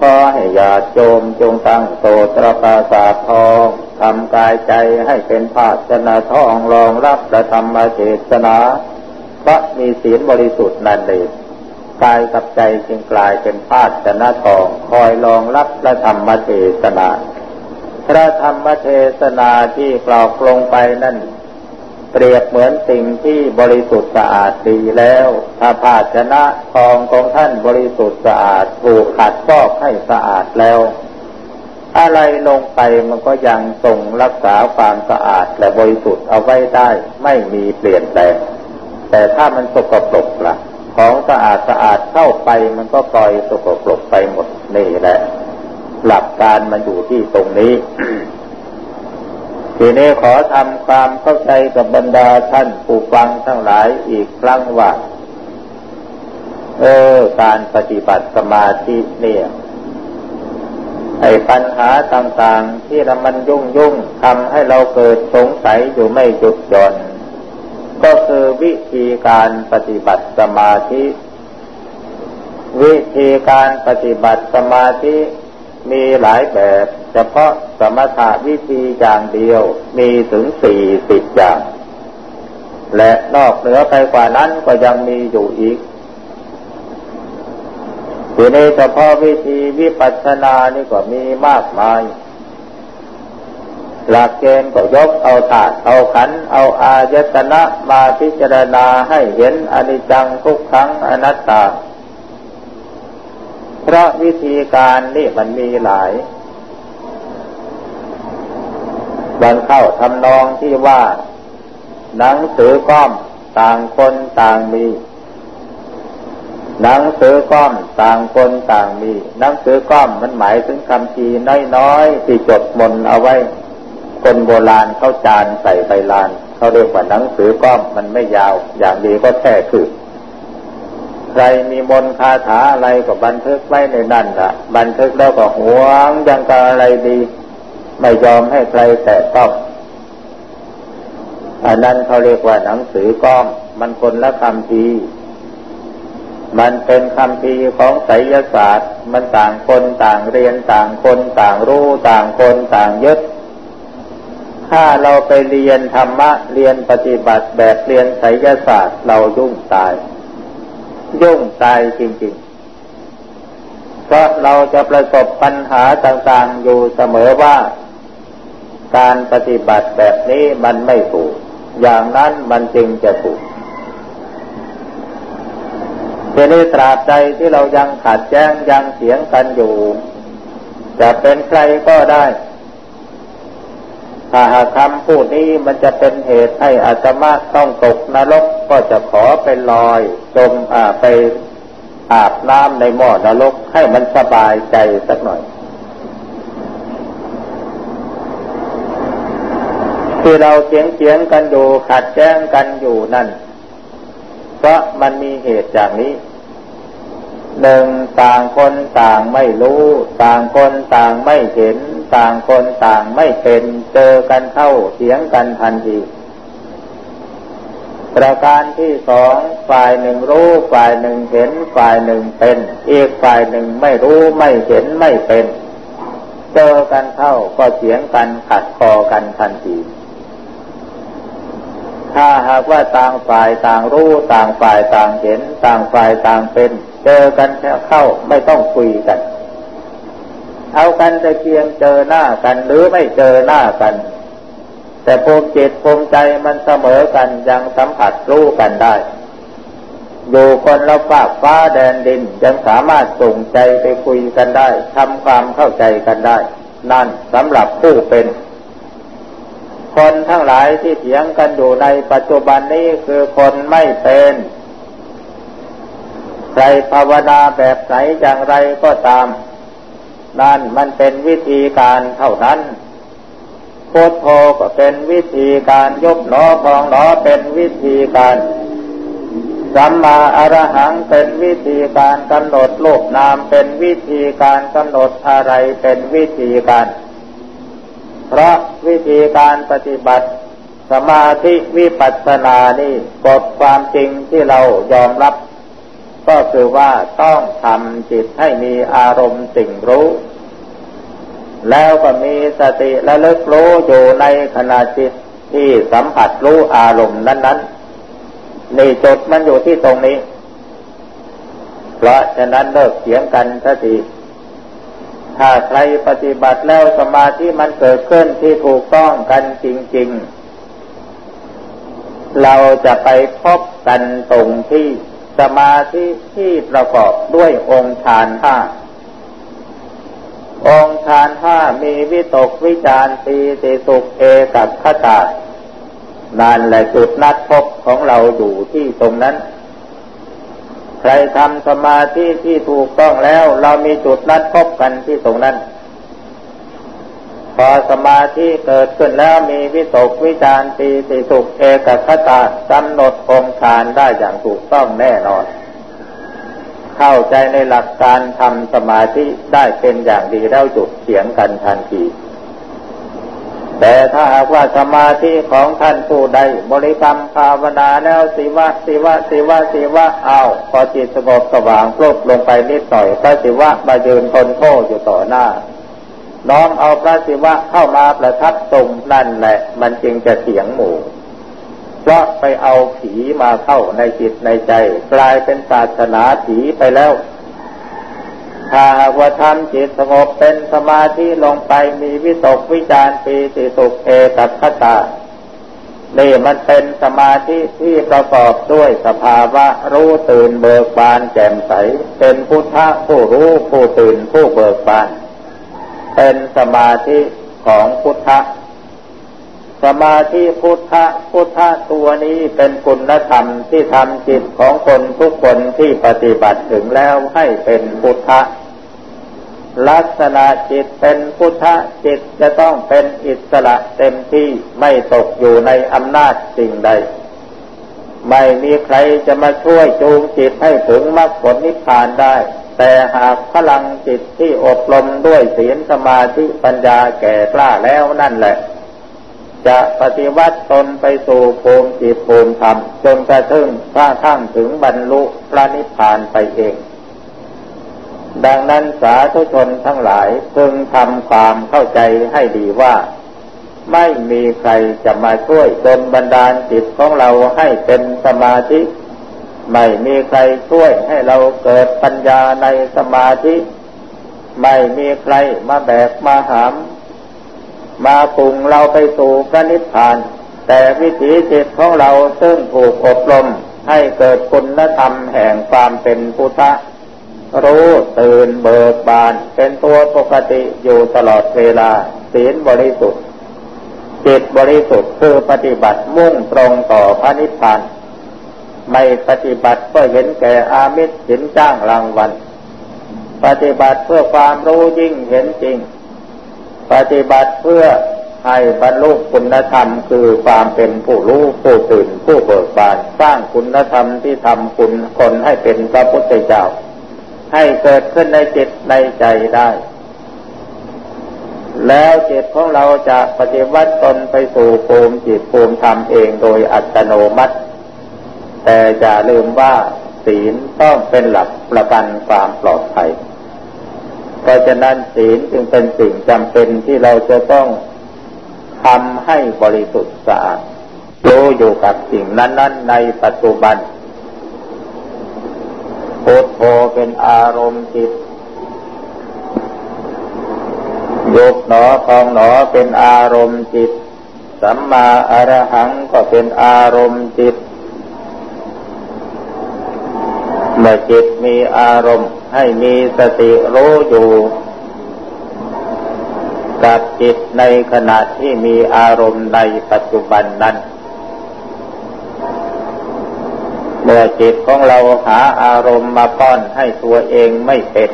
ขอให้ญาติโยมจงตั้งโตตระปาสาทองทำกายใจให้เป็นภาชนะทองรองรับและธรรมเทศนาพระมีศีลบริสุทธิ์นั่นเอง กายกับใจจึงกลายเป็นภาชนะทองคอยรองรับพระธรรมเทศนา พระธรรมเทศนาที่กล่าวลงไปนั่น เปรียบเหมือนสิ่งที่บริสุทธิ์สะอาดดีแล้ว ถ้าภาชนะทองของท่านบริสุทธิ์สะอาดถูกขัดฟอกให้สะอาดแล้ว อะไรลงไปมันก็ยังทรงรักษาความสะอาดและบริสุทธิ์เอาไว้ได้ไม่มีเปลี่ยนแปลงแต่ถ้ามันสกปรกละ่ะ ของสะอาดสะอาดเข้าไปมันก็ปล่อยสกปรกไปหมดนี่แหละ หลักการมันอยู่ที่ตรงนี้ ทีนี้ขอทำความเข้าใจกับบรรดาท่านผู้ฟังทั้งหลายอีกครั้งว่าเออการปฏิบัติสมาธิเนี่ยไอ้ปัญหาต่างๆที่เรามันยุ่งยุ่งทำให้เราเกิดสงสัยอยู่ไม่หยุดหย่อน ก็คือวิธีการปฏิบัติสมาธิ วิธีการปฏิบัติสมาธิมีหลายแบบ เฉพาะสมถะวิธีอย่างเดียวมีถึงสี่สิบอย่าง และนอกเหนือไปกว่านั้นก็ยังมีอยู่อีกทีนี้เฉพาะวิธีวิปัสสนานี่ก็มีมากมาย หลักเกณฑ์ก็ยกเอาธาตุเอาขัน เอาอายตนะมาพิจารณาให้เห็นอนิจจังทุกขังอนัตตา เพราะวิธีการนี่มันมีหลายบันเข้าทำนองที่ว่า หนังสือก้อมต่างคนต่างมี หนังสือก้อมต่างคนต่างมี หนังสือก้อมมันหมายถึงคำทีน้อยๆที่จดมนเอาไว้ คนโบราณเขาจานใส่ใบลานเขาเรียกว่าหนังสือก้อมมันไม่ยาว อย่างดีก็แค่คือใครมีมนคาถาอะไรก็บันทึกไว้ในนั่นละบันทึกแล้วก็หวงยังกับอะไรดี ไม่ยอมให้ใครแตะต้องอันนั้นเขาเรียกว่าหนังสือก้อม มันคนละคำทีมันเป็นคำพีของไสยศาสตร์ มันต่างคนต่างเรียนต่างคนต่างรู้ต่างคนต่างยึด ถ้าเราไปเรียนธรรมะเรียนปฏิบัติแบบเรียนไสยศาสตร์เรายุ่งตาย ยุ่งตายจริงๆ เพราะเราจะประสบปัญหาต่างๆอยู่เสมอว่า การปฏิบัติแบบนี้มันไม่ถูก อย่างนั้นมันจึงจะถูกทีนี้ตราบใดที่เรายังขัดแย้งยังเสียงกันอยู่ จะเป็นใครก็ได้ ถ้าหากคำพูดนี้มันจะเป็นเหตุให้อาตมาต้องตกนรกก็จะขอไปลอยจมอ่าไปอาบน้ำในหม้อนรกให้มันสบายใจสักหน่อย ที่เราเสียงเสียงกันอยู่ขัดแย้งกันอยู่นั่นเพราะมันมีเหตุจากนี้ หนึ่งต่างคนต่างไม่รู้ ต่างคนต่างไม่เห็น ต่างคนต่างไม่เป็น เจอกันเข้าเสียงกันทันทีประการที่สองฝ่ายหนึ่งรู้ฝ่ายหนึ่งเห็นฝ่ายหนึ่งเป็น อีกฝ่ายหนึ่งไม่รู้ไม่เห็นไม่เป็น เจอกันเข้าก็เสียงกันขัดคอกันทันทีถ้าหากว่าต่างฝ่ายต่างรู้ต่างฝ่ายต่างเห็น ต่างฝ่ายต่างเป็น เจอกันเข้าไม่ต้องคุยกัน เอากันจะเพียงเจอหน้ากันหรือไม่เจอหน้ากัน แต่ภูมิจิตภูมิใจมันเสมอกันยังสัมผัสรู้กันได้ อยู่คนละฝากฟ้าแดนดินยังสามารถส่งใจไปคุยกันได้ทำความเข้าใจกันได้ นั่นสำหรับผู้เป็นคนทั้งหลายที่เถียงกันอยู่ในปัจจุบันนี้คือคนไม่เป็น ครภาวนาแบบไหนอย่างไรก็ตาม นั่นมันเป็นวิธีการเท่านั้นพุทโธก็เป็นวิธีการยบหนอพองหนอเป็นวิธีการสัมมาอรหังเป็นวิธีการกำหนดโลกนามเป็นวิธีการกำหนดอะไรเป็นวิธีการ เพราะวิธีการปฏิบัติ สมาธิวิปัสสนานี่กฎความจริงที่เรายอมรับ ก็คือว่าต้องทำจิตให้มีอารมณ์สิ่งรู้ แล้วก็มีสติและเลิกรู้อยู่ในขณะจิตที่สัมผัสรู้อารมณ์นั้น ๆ นี่จุดมันอยู่ที่ตรงนี้ เพราะฉะนั้นเลิกเสียงกันสักทีถ้าใครปฏิบัติแล้วสมาธิมันเกิดขึ้นที่ถูกต้องกันจริง ๆ เราจะไปพบกันตรงที่ สมาธิที่ประกอบด้วยองค์ฌานห้า องค์ฌานห้ามีวิตกวิจารปีติสุขเอกับขตา นั่นแหละจุดนัดพบของเราอยู่ที่ตรงนั้น ใครทำสมาธิที่ถูกต้องแล้ว เรามีจุดนัดพบกันที่ตรงนั้น พอสมาธิเกิดขึ้นแล้วมีวิตกวิจารปีติสุขเอกคตากำหนดองค์ฌานได้อย่างถูกต้องแน่นอน เข้าใจในหลักการทำสมาธิได้เป็นอย่างดีแล้วจุดเถียงกันทันทีแต่ถ้าหากว่าสมาธิของท่านผู้ใดบริกรรมภาวนาแล้วสิวะสิวะสิวะสิวะเอาพอจิตสงบสว่างปลุกลงไปนิดหน่อยพระสิวะมายืนทนโทษอยู่ต่อหน้า น้อมเอาพระศิวะเข้ามาประทับตรงนั่นแหละ มันจึงจะเสียงหมู่เพราะไปเอาผีมาเข้าในจิตในใจ กลายเป็นศาสนาผีไปแล้ว ถ้าว่าทำจิตสงบเป็นสมาธิลงไปมีวิตกวิจารปีติสุขเอกัคตานี่มันเป็นสมาธิที่ประกอบด้วยสภาวะรู้ตื่นเบิกบานแจ่มใส เป็นพุทธะผู้รู้ผู้ตื่นผู้เบิกบาน เป็นสมาธิของพุทธะ สมาธิพุทธะพุทธะตัวนี้เป็นคุณธรรมที่ทำจิตของคนทุกคนที่ปฏิบัติถึงแล้วให้เป็นพุทธะ ลักษณะจิตเป็นพุทธะจิตจะต้องเป็นอิสระเต็มที่ไม่ตกอยู่ในอำนาจสิ่งใด ไม่มีใครจะมาช่วยจูงจิตให้ถึงมรรคผลนิพพานได้ แต่หากพลังจิตที่อบรมด้วยศีลสมาธิปัญญาแก่กล้าแล้วนั่นแหละ จะปฏิวัติตนไปสู่ภูมิจิตภูมิธรรมจนกระทั่งพระทั้งถึงบรรลุพระนิพพานไปเอง ดังนั้นสาธุชนทั้งหลายพึงทำความเข้าใจให้ดีว่า ไม่มีใครจะมาช่วยจนบันดาลจิตของเราให้เป็นสมาธิ ไม่มีใครช่วยให้เราเกิดปัญญาในสมาธิ ไม่มีใครมาแบกมาหาม มาปรุงเราไปสู่พระนิพพาน แต่วิถีจิตของเราซึ่งถูกอบรมให้เกิดคุณธรรมแห่งความเป็นพุทธะรู้ตื่นเบิกบาน เป็นตัวปกติอยู่ตลอดเวลา ศีลบริสุทธิ์จิตบริสุทธิ์คือปฏิบัติมุ่งตรงต่อพระนิพพาน ไม่ปฏิบัติเพื่อเห็นแก่อามิตรสินจ้างรางวัล ปฏิบัติเพื่อความรู้ยิ่งเห็นจริง ปฏิบัติเพื่อให้บรรลุคุณธรรมคือความเป็นผู้รู้ผู้ตื่นผู้เบิกบานสร้างคุณธรรมที่ทำคุณคนให้เป็นพระพุทธเจ้า ให้เกิดขึ้นในจิตในใจได้ แล้วจิตของเราจะปฏิวัติตนไปสู่ภูมิจิตภูมิธรรมเองโดยอัตโนมัติ แต่อย่าลืมว่าศีลต้องเป็นหลักประกันความปลอดภัย เพราะฉะนั้นศีลจึงเป็นสิ่งจำเป็นที่เราจะต้องทำให้บริสุทธิ์สะอาดรู้อยู่กับสิ่งนั้น ๆ ในปัจจุบันพุทโธเป็นอารมณ์จิตยกหนอพองหนอเป็นอารมณ์จิต สัมมาอรหังก็เป็นอารมณ์จิต เมื่อจิตมีอารมณ์ให้มีสติรู้อยู่กับจิตในขณะที่มีอารมณ์ในปัจจุบันนั้น เมื่อจิตของเราหาอารมณ์มาป้อนให้ตัวเองไม่เป็น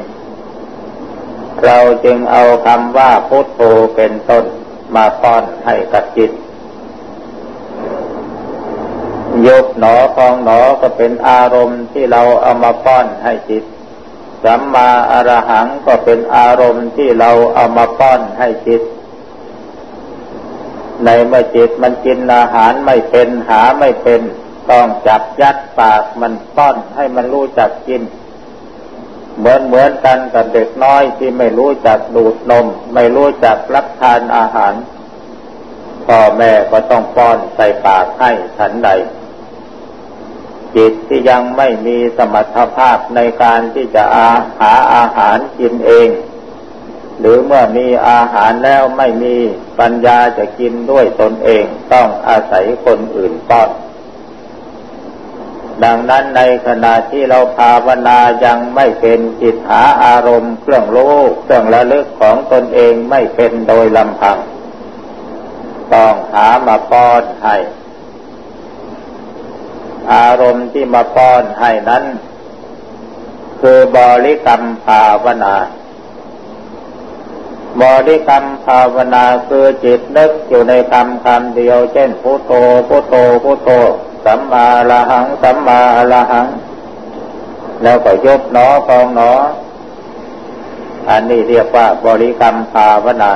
เราจึงเอาคำว่าพุทโธเป็นต้นมาป้อนให้กับจิต ยกหนอพองหนอก็เป็นอารมณ์ที่เราเอามาป้อนให้จิต สัมมาอรหังก็เป็นอารมณ์ที่เราเอามาป้อนให้จิต ในเมื่อจิตมันกินอาหารไม่เป็นหาไม่เป็น ต้องจับยัดปากมันป้อนให้มันรู้จักกิน เหมือนเหมือนกันกับเด็กน้อยที่ไม่รู้จักดูดนม ไม่รู้จักรับทานอาหารพ่อแม่ก็ต้องป้อนใส่ปากให้ฉันใด จิตที่ยังไม่มีสมรรถภาพในการที่จะอาหาอาหารกินเอง หรือเมื่อมีอาหารแล้วไม่มีปัญญาจะกินด้วยตนเองต้องอาศัยคนอื่นป้อนดังนั้นในขณะที่เราภาวนายังไม่เป็นจิตหาอารมณ์เครื่องรู้เครื่องระลึกของตนเองไม่เป็นโดยลำพัง ต้องหามาป้อนให้ อารมณ์ที่มาป้อนให้นั้น คือบริกรรมภาวนา บริกรรมภาวนาคือจิตนึกอยู่ในคำคำเดียว เช่นพุทโธพุทโธพุทโธสัมมาละหังสัมมาละหัง แล้วก็ยกหนอพองหนอ อันนี้เรียกว่าบริกรรมภาวนา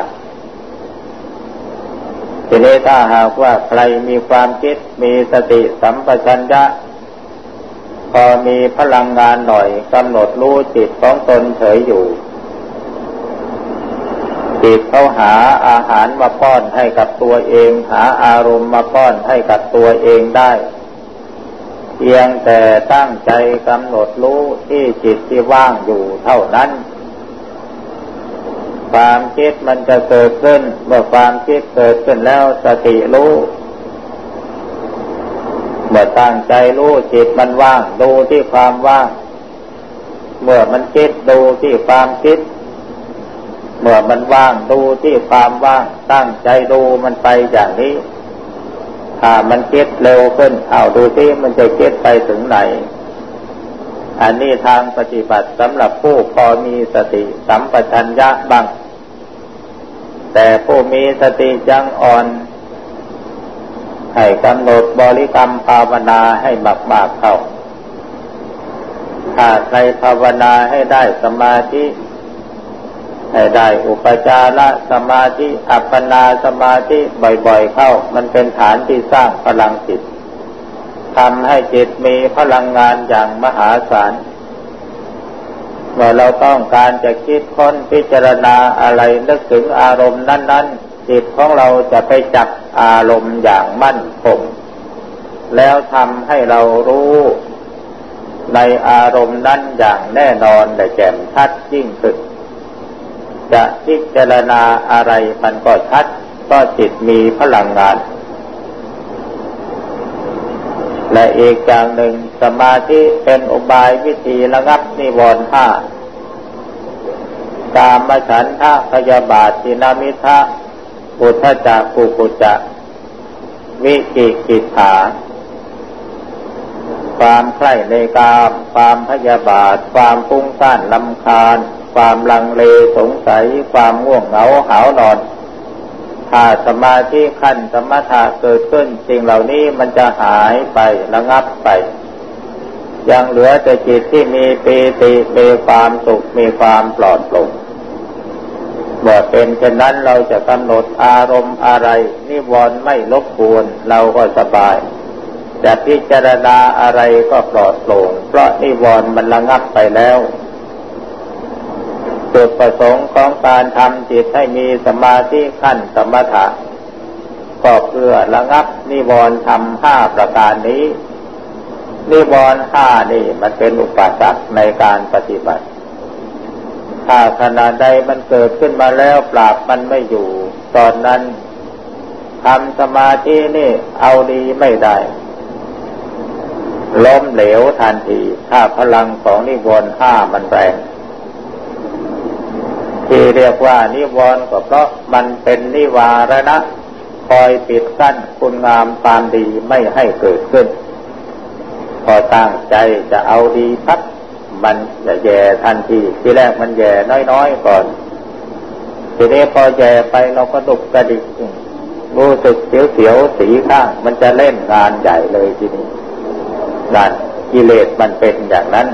ทีนี้ถ้าหากว่าใครมีความคิดมีสติสัมปชัญญะ พอมีพลังงานหน่อยกำหนดรู้จิตของตนเฉยอยู่ จิตเขาหาอาหารมาป้อนให้กับตัวเอง หาอารมณ์มาป้อนให้กับตัวเองได้ เพียงแต่ตั้งใจกำหนดรู้ที่จิตที่ว่างอยู่เท่านั้น ความคิดมันจะเกิดขึ้น เมื่อความคิดเกิดขึ้นแล้วสติรู้ เมื่อตั้งใจรู้จิตมันว่าง ดูที่ความว่าง เมื่อมันคิดดูที่ความคิด เมื่อมันว่างดูที่ความว่าง ตั้งใจดูมันไปอย่างนี้ ถ้ามันคิดเร็วขึ้นเอาดูที่มันจะคิดไปถึงไหน อันนี้ทางปฏิบัติสำหรับผู้พอมีสติสัมปชัญญะบ้าง แต่ผู้มีสติยังอ่อน ให้กำหนดบริกรรมภาวนาให้มากๆเข้า ถ้าใครภาวนาให้ได้สมาธิ ให้ได้อุปจารสมาธิ อัปปนาสมาธิบ่อยๆเข้า มันเป็นฐานที่สร้างพลังจิต ทำให้จิตมีพลังงานอย่างมหาศาลเมื่อเราต้องการจะคิดค้นพิจารณาอะไรนึกถึงอารมณ์นั้น ๆ จิตของเราจะไปจับอารมณ์อย่างมั่นคงแล้วทำให้เรารู้ในอารมณ์นั้นอย่างแน่นอนและแจ่มชัดยิ่งขึ้นจะพิจารณาอะไรมันก็ชัดก็จิตมีพลังงาน และอีกอย่างหนึ่งสมาธิเป็นอุบายวิธีระงับนิวรณ์ห้าตามมฉันทะพยาบาทสินามิทะปุถจักกุกุจะวิกิกิถาความใคร่ในกาม ความพยาบาท ความปุ้งซ่านลำคาญ ความลังเลสงสัย ความง่วงเหงาหาวนอน ถ้าสมาธิขั้นสมถะเกิดขึ้นสิ่งเหล่านี้มันจะหายไประงับไป ยังเหลือแต่จิตที่มีปีติมีความสุขมีความปลอดโปร่งเมื่อเป็นเช่นนั้นเราจะกำหนดอารมณ์อะไร นิวรณ์ไม่ลบกวนเราก็สบาย จะพิจารณาอะไรก็ปลอดโปร่งเพราะนิวรณ์มันระงับไปแล้ว จุดประสงค์ของการทำจิตให้มีสมาธิขั้นสมถะก็เพื่อระงับนิวรณ์ทำห้าประการนี้ นิวรณ์ห้านี่มันเป็นอุปสรรคในการปฏิบัติ ถ้าขณะใดมันเกิดขึ้นมาแล้วปราบมันไม่อยู่ ตอนนั้นทำสมาธินี่เอาดีไม่ได้ล้มเหลวทันที ถ้าพลังของนิวรณ์ห้ามันแรง ที่เรียกว่านิวรณ์ก็เพราะมันเป็นนิวารณะคอยปิดกั้นคุณงามความดีไม่ให้เกิดขึ้น พอตั้งใจจะเอาดีพัดมันจะแย่ทันทีที่แรกมันแย่น้อยๆก่อน ทีนี้พอแย่ไปเราก็ดุกกระดิกรู้สึกเสียวๆสีข้าง มันจะเล่นงานใหญ่เลยทีนี้งานกิเลสมันเป็นอย่างนั้น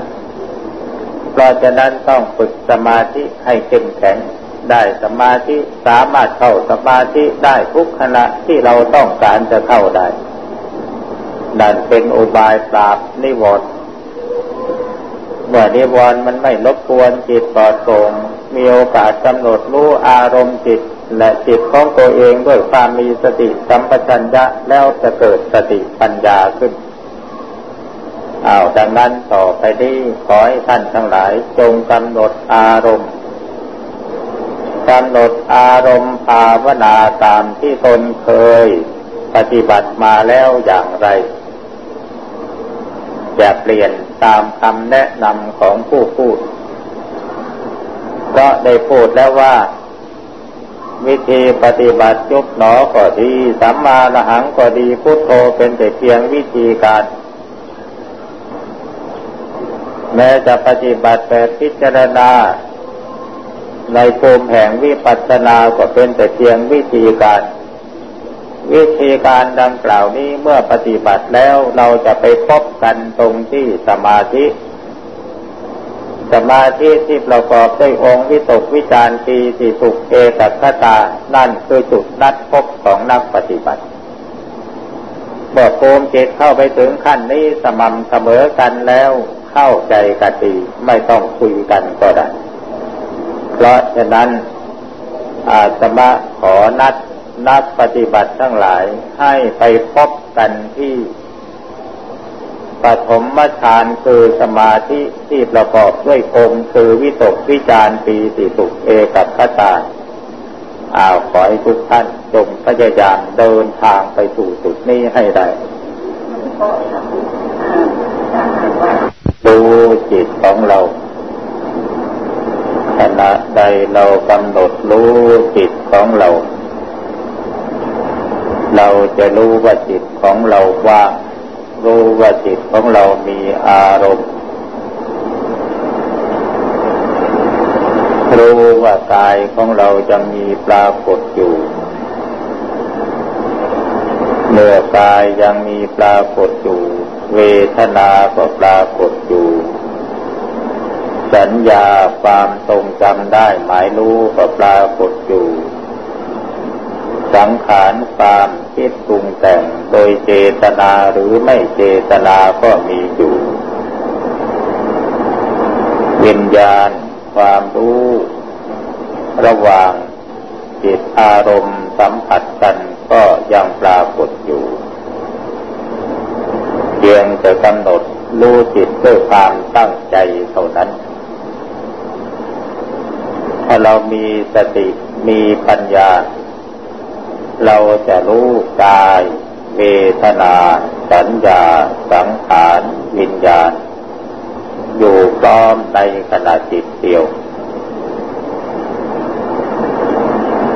เพราะฉะนั้นต้องฝึกสมาธิให้เข้มแข็ง ได้สมาธิสามารถเข้าสมาธิได้ทุกขณะที่เราต้องการจะเข้าได้นั่นเป็นอุบายปราบนิวรณ์เมื่อนิวรณ์มันไม่รบกวนจิตปลอดโปร่งมีโอกาสกำหนดรู้อารมณ์จิต และจิตของตัวเองด้วยความมีสติสัมปชัญญะแล้วจะเกิดสติปัญญาขึ้น อาดังนั้นต่อไปนี้ขอให้ท่านทั้งหลายจงกำหนดอารมณ์กำหนดอารมณ์ภาวนาตามที่ตนเคยปฏิบัติมาแล้วอย่างไรจะเปลี่ยนตามคำแนะนำของผู้พูดก็ได้พูดแล้วว่า วิธีปฏิบัติยุบหนอก็ดีสัมมาละหังก็ดีพุทโธเป็นแต่เพียงวิธีการ แม้จะปฏิบัติแต่พิจารณา ในภูมิแห่งวิปัสสนาก็เป็นแต่เพียงวิธีการ วิธีการดังกล่าวนี้เมื่อปฏิบัติแล้วเราจะไปพบกันตรงที่สมาธิสมาธิที่ประกอบด้วยองค์วิตกวิจารปีสิสุขเอตัคตา นั่นคือจุดนัดพบของนักปฏิบัติเมื่อโกมจิตเข้าไปถึงขั้นนี้สม่ำเสมอกันแล้ว เข้าใจกันดีไม่ต้องคุยกันก็ได้ เพราะฉะนั้นอาสมะขอนัดนักปฏิบัติทั้งหลายให้ไปพบกันที่ปฐมฌานคือสมาธิที่ประกอบด้วยองค์คือวิตกวิจารปีติสุขเอกับขตาอาขอให้ทุกท่านจงพยายามเดินทางไปสู่จุดนี้ให้ได้ ดูจิตของเราขณะใดเรากำหนดรู้จิตของเรา เราจะรู้ว่าจิตของเราว่างรู้ว่าจิตของเรามีอารมณ์ รู้ว่ากายของเรายังมีปรากฏอยู่ เมื่อกายยังมีปรากฏอยู่ เวทนาก็ปรากฏอยู่ สัญญาความทรงจำได้หมายรู้ก็ปรากฏอยู่ สังขารความคิดปรุงแต่งโดยเจตนาหรือไม่เจตนาก็มีอยู่วิญญาณความรู้ ระหว่างจิตอารมณ์สัมผัสกันก็ยังปรากฏอยู่ พียงแต่กำหนดรู้จิตด้วยความตั้งใจเท่านั้น ถ้าเรามีสติมีปัญญา เราจะรู้กายเวทนา สัญญา สังขาร วิญญาณ อยู่พร้อมในขณะจิตเดียว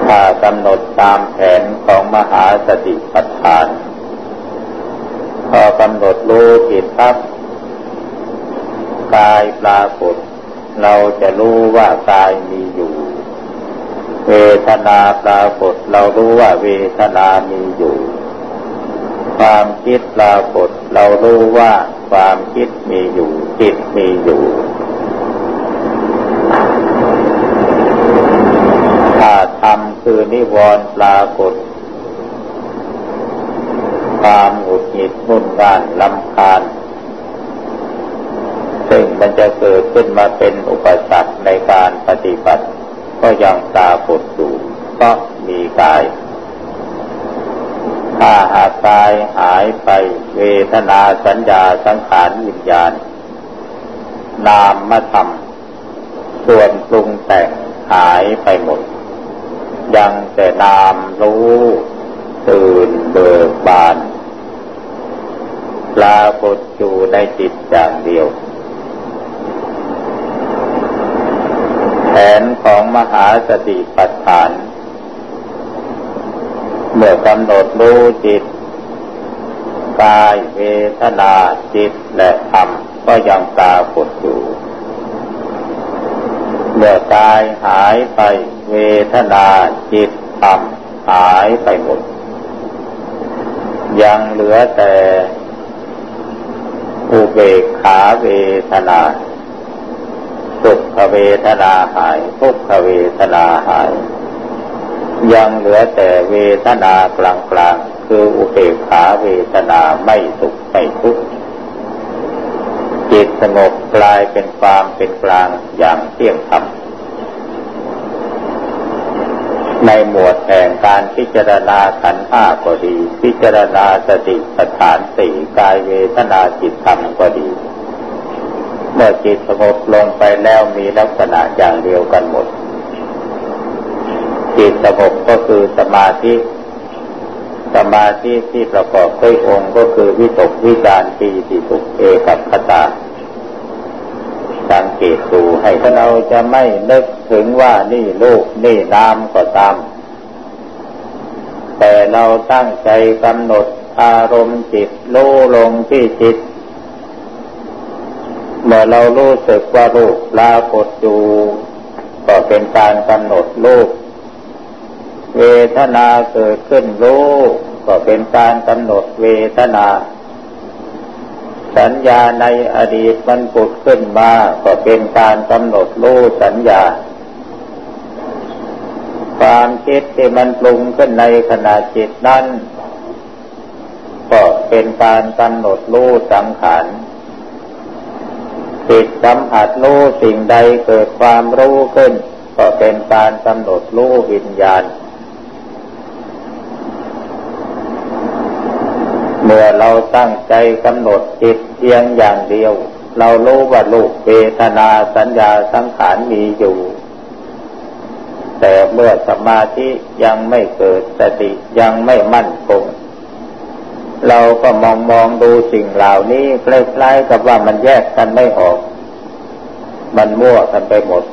ถ้ากำหนดตามแผนของมหาสติปัฏฐาน กำหนดรู้จิตปั๊บกายปรากฏ เราจะรู้ว่ากายมีอยู่ เวทนาปรากฏ เรารู้ว่าเวทนามีอยู่ ความคิดปรากฏ เรารู้ว่าความคิดมีอยู่ จิตมีอยู่ถ้าทำคือนิวรณ์ปรากฏ ความหุด หิดมุ่นง่านลำคาญ ซึ่งมันจะเกิดขึ้นมาเป็นอุปสรรคในการปฏิบัติ ก็ยังปรากฏอยู่ก็มีกาย ถ้าหากกายหายไปเวทนาสัญญาสังขารวิญญาณ นามมาทำส่วนปรุงแต่งหายไปหมด ยังแต่นามรู้ตื่นเบิกบาน ปรากฏอยู่ในจิตอย่างเดียว แผนของมหาสติปัฏฐาน เมื่อกำหนดรู้จิตกายเวทนาจิตและธรรมก็ยังปรากฏอยู่ เมื่อกายหายไปเวทนาจิตธรรมหายไปหมด ยังเหลือแต่ อุเบกขาเวทนาสุขเวทนาหายทุกขเวทนาหาย ยังเหลือแต่เวทนากลางกลางคืออุเบกขาเวทนาไม่สุขไม่ทุกข์จิตสงบกลายเป็นความเป็นกลางอย่างเที่ยงธรรม ในหมวดแห่งการพิจารณาขันธ์ห้าก็ดี พิจารณาสติปัฏฐานสี่กายเวทนาจิตธรรมก็ดี เมื่อจิตสงบลงไปแล้วมีลักษณะอย่างเดียวกันหมด จิตสงบก็คือสมาธิ สมาธิที่ประกอบด้วยองค์ก็คือวิตกวิจารปีติสุขเอกับขตา สังเกตดูให้ถ้าเราจะไม่นึกถึงว่านี่ลูกนี่นามก็ตาม แต่เราตั้งใจกำหนดอารมณ์จิตรู้ลงที่จิต เมื่อเรารู้สึกว่ารูปปรากฏอยู่ก็เป็นการกำหนดรูปเวทนาเกิดขึ้นรู้ก็เป็นการกำหนดเวทนา สัญญาในอดีตมันปุดขึ้นมาก็เป็นการกำหนดรู้สัญญา ความคิดที่มันปรุงขึ้นในขณะจิตนั้น ก็เป็นการกำหนดรู้สังขารจิตสัมผัสรู้สิ่งใดเกิดความรู้ขึ้น ก็เป็นการกำหนดรู้วิญญาณ เมื่อเราตั้งใจกำหนดจิตเพียงอย่างเดียว เรารู้ว่าลูกเวทนาสัญญาสังขารมีอยู่ แต่เมื่อสมาธิยังไม่เกิดสติยังไม่มั่นคงเราก็มองมองดูสิ่งเหล่านี้คล้ายๆกับว่ามันแยกกันไม่ออก มันมั่วกันไปหมด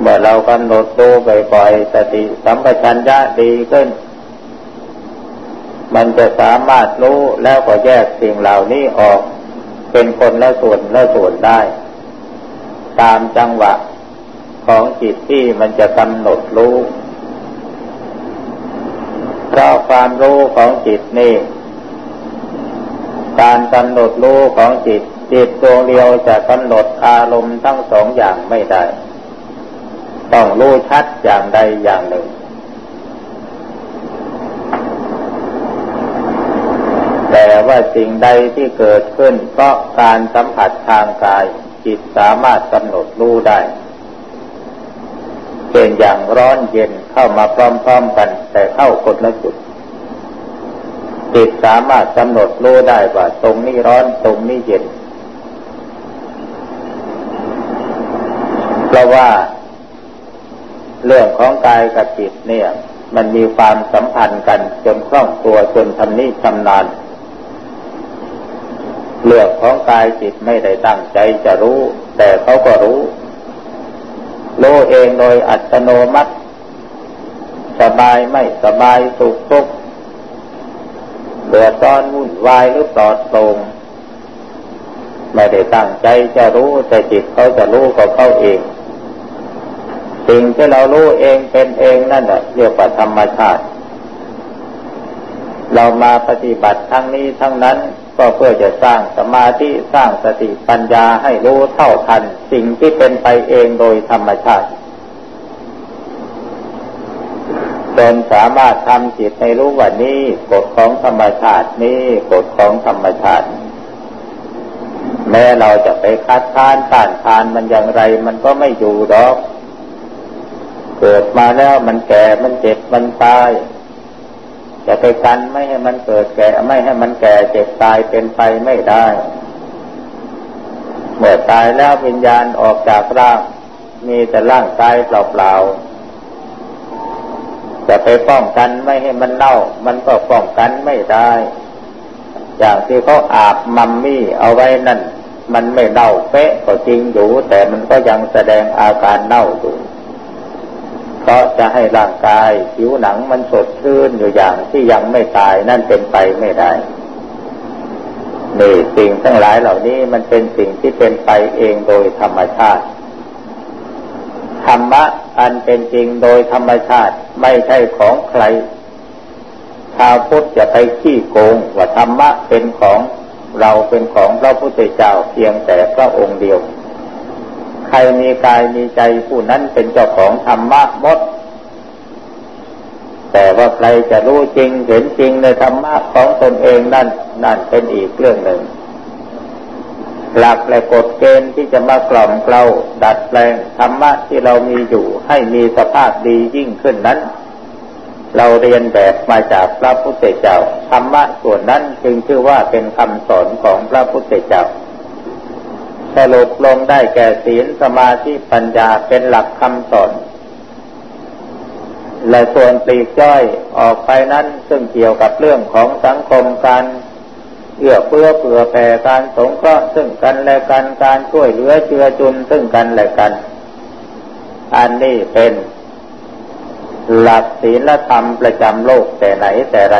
เมื่อเรากำหนดดูบ่อยๆสติสัมปชัญญะดีขึ้น มันจะสามารถรู้แล้วก็แยกสิ่งเหล่านี้ออก เป็นคนละส่วนละส่วนได้ ตามจังหวะของจิตที่มันจะกำหนดรู้เพราะความรู้ของจิตนี่ การกำหนดรู้ของจิต จิตดวงเดียวจะกำหนดอารมณ์ทั้งสองอย่างไม่ได้ ต้องรู้ชัดอย่างใดอย่างหนึ่ง แต่ว่าสิ่งใดที่เกิดขึ้นเพราะการสัมผัสทางกาย จิตสามารถกำหนดรู้ได้เป็นอย่างร้อนเย็นเข้ามาพร้อมๆกัน แต่เข้าคนละจุด จิตสามารถกำหนดรู้ได้ว่าตรงนี้ร้อนตรงนี้เย็นเพราะว่า เรื่องของกายกับจิตเนี่ย มันมีความสัมพันธ์กันจนคล่องตัวจนทำนี้ชำนาญ เรื่องของกายจิตไม่ได้ตั้งใจจะรู้ แต่เขาก็รู้รู้เองโดยอัตโนมัติ สบายไม่สบายสุขทุกข์เดือดร้อนวุ่นวายหรือปลอดโปร่งไม่ได้ตั้งใจจะรู้แต่จิตเขาจะรู้ของเขาเอง สิ่งที่เรารู้เองเป็นเองนั่นแหละเรียกว่าธรรมชาติ เรามาปฏิบัติทั้งนี้ทั้งนั้น ก็เพื่อจะสร้างสมาธิสร้างสติปัญญาให้รู้เท่าทัน สิ่งที่เป็นไปเองโดยธรรมชาติจนสามารถทำจิตให้รู้ว่านี่กฎของธรรมชาตินี่กฎของธรรมชาติ แม้เราจะไปคัดค้านต้านทานมันอย่างไร มันก็ไม่อยู่ดอก เกิดมาแล้วมันแก่มันเจ็บมันตาย จะไปกันไม่ให้มันเกิดแก่ ไม่ให้มันแก่เจ็บตายเป็นไปไม่ได้ เมื่อตายแล้ววิญญาณออกจากร่าง มีแต่ร่างกายเปล่าๆจะไปป้องกันไม่ให้มันเน่า มันก็ป้องกันไม่ได้ อย่างที่เขาอาบมัมมี่เอาไว้นั่น มันไม่เน่าเป๊ะก็จริงอยู่ แต่มันก็ยังแสดงอาการเน่าอยู่ พราะจะให้ร่างกาย ผิวหนังมันสดชื่นอยู่อย่างที่ยังไม่ตายนั่นเป็นไปไม่ได้นี่สิ่งทั้งหลายเหล่านี้มันเป็นสิ่งที่เป็นไปเองโดยธรรมชาติ ธรรมะอันเป็นจริงโดยธรรมชาติไม่ใช่ของใคร ชาวพุทธจะไปขี้โกงว่าธรรมะเป็นของเราเป็นของพระพุทธเจ้าเพียงแต่พระองค์เดียว ใครมีกายมีใจผู้นั้นเป็นเจ้าของธรรมะมด แต่ว่าใครจะรู้จริงเห็นจริงในธรรมะของตนเองนั่นนั่นเป็นอีกเรื่องหนึ่ง หลักและกฎเกณฑ์ที่จะมากล่อมเกลาดัดแปลงธรรมะที่เรามีอยู่ให้มีสภาพดียิ่งขึ้นนั้น เราเรียนแบบมาจากพระพุทธเจ้าธรรมะส่วนนั้นจึงชื่อว่าเป็นคำสอนของพระพุทธเจ้า สรุปลงได้แก่ศีลสมาธิปัญญาเป็นหลักคำสอน และส่วนปลีกย่อยออกไปนั้นซึ่งเกี่ยวกับเรื่องของสังคมการเอื้อเฟื้อเผื่อแผ่การสงเคราะห์ซึ่งกันและกันการช่วยเหลือเจือจุนซึ่งกันและกัน อันนี้เป็นหลักศีลธรรมประจำโลกแต่ไหนแต่ไร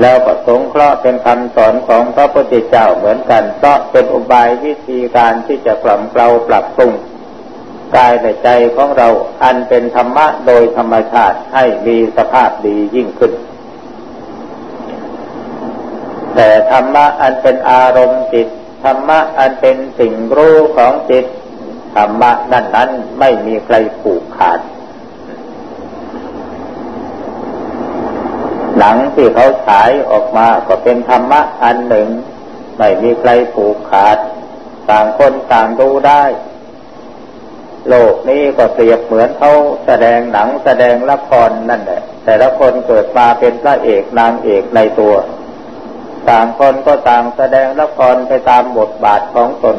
แล้วก็สงเคราะห์เป็นคำสอนของพระพุทธเจ้าเหมือนกันเพราะเป็นอุบายวิธีการที่จะกล่อมเกลาปรับปรุงกายและใจของเราอันเป็นธรรมะโดยธรรมชาติให้มีสภาพดียิ่งขึ้น แต่ธรรมะอันเป็นอารมณ์จิตธรรมะอันเป็นสิ่งรู้ของจิตธรรมะนั้นนั้นไม่มีใครผูกขาด หนังที่เขาฉายออกมาก็เป็นธรรมะอันหนึ่ง ไม่มีใครผูกขาด ต่างคนต่างดูได้ โลกนี้ก็เปรียบเหมือนเขาแสดงหนังแสดงละครนั่นแหละ แต่ละคนเกิดมาเป็นพระเอกนางเอกในตัว ต่างคนก็ต่างแสดงละครไปตามบทบาทของตน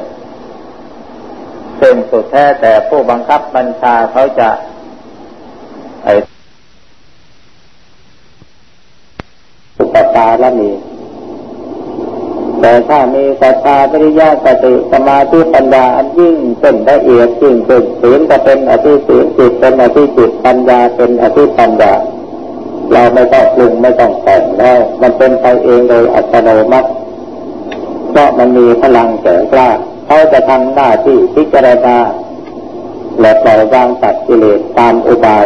ซึ่งสุดแท้แต่ผู้บังคับบัญชาเขาจะไอ อุปตาละมี แต่ถ้ามีศรัทธาปริยาสติสมาธิปัญญาอันยิ่งเป็นละเอียดยิ่งเป็นศีลก็เป็นอธิศีลจิตเป็นอธิจิตปัญญาเป็นอธิปัญญา เราไม่ต้องปรุงไม่ต้องแต่งแล้ว มันเป็นไปเองโดยอัตโนมัติเพราะมันมีพลังแก่กล้าเขาจะทำหน้าที่พิจารณาและปล่อยวางตัดกิเลสตามอุบาย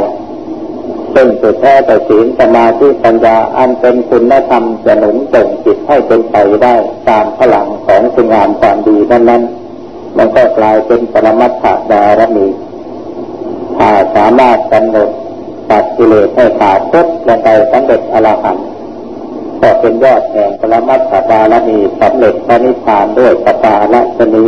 ซึ่งสุดแท้แต่ศีลสมาธิปัญญาอันเป็นคุณธรรมจะหนุนส่งจิตให้เป็นไปได้ตามพลังของคุณงามความดีนั้นนั้นมันก็กลายเป็นปรมัตถดารมีถ้าสามารถกำหนดตัดกิเลสให้ขาดพุทลงไปสำเร็จอรหันต์ก็เป็นยอดแห่งปรมัตถดารมีสำเร็จพระนิพพานด้วยปตาละชนี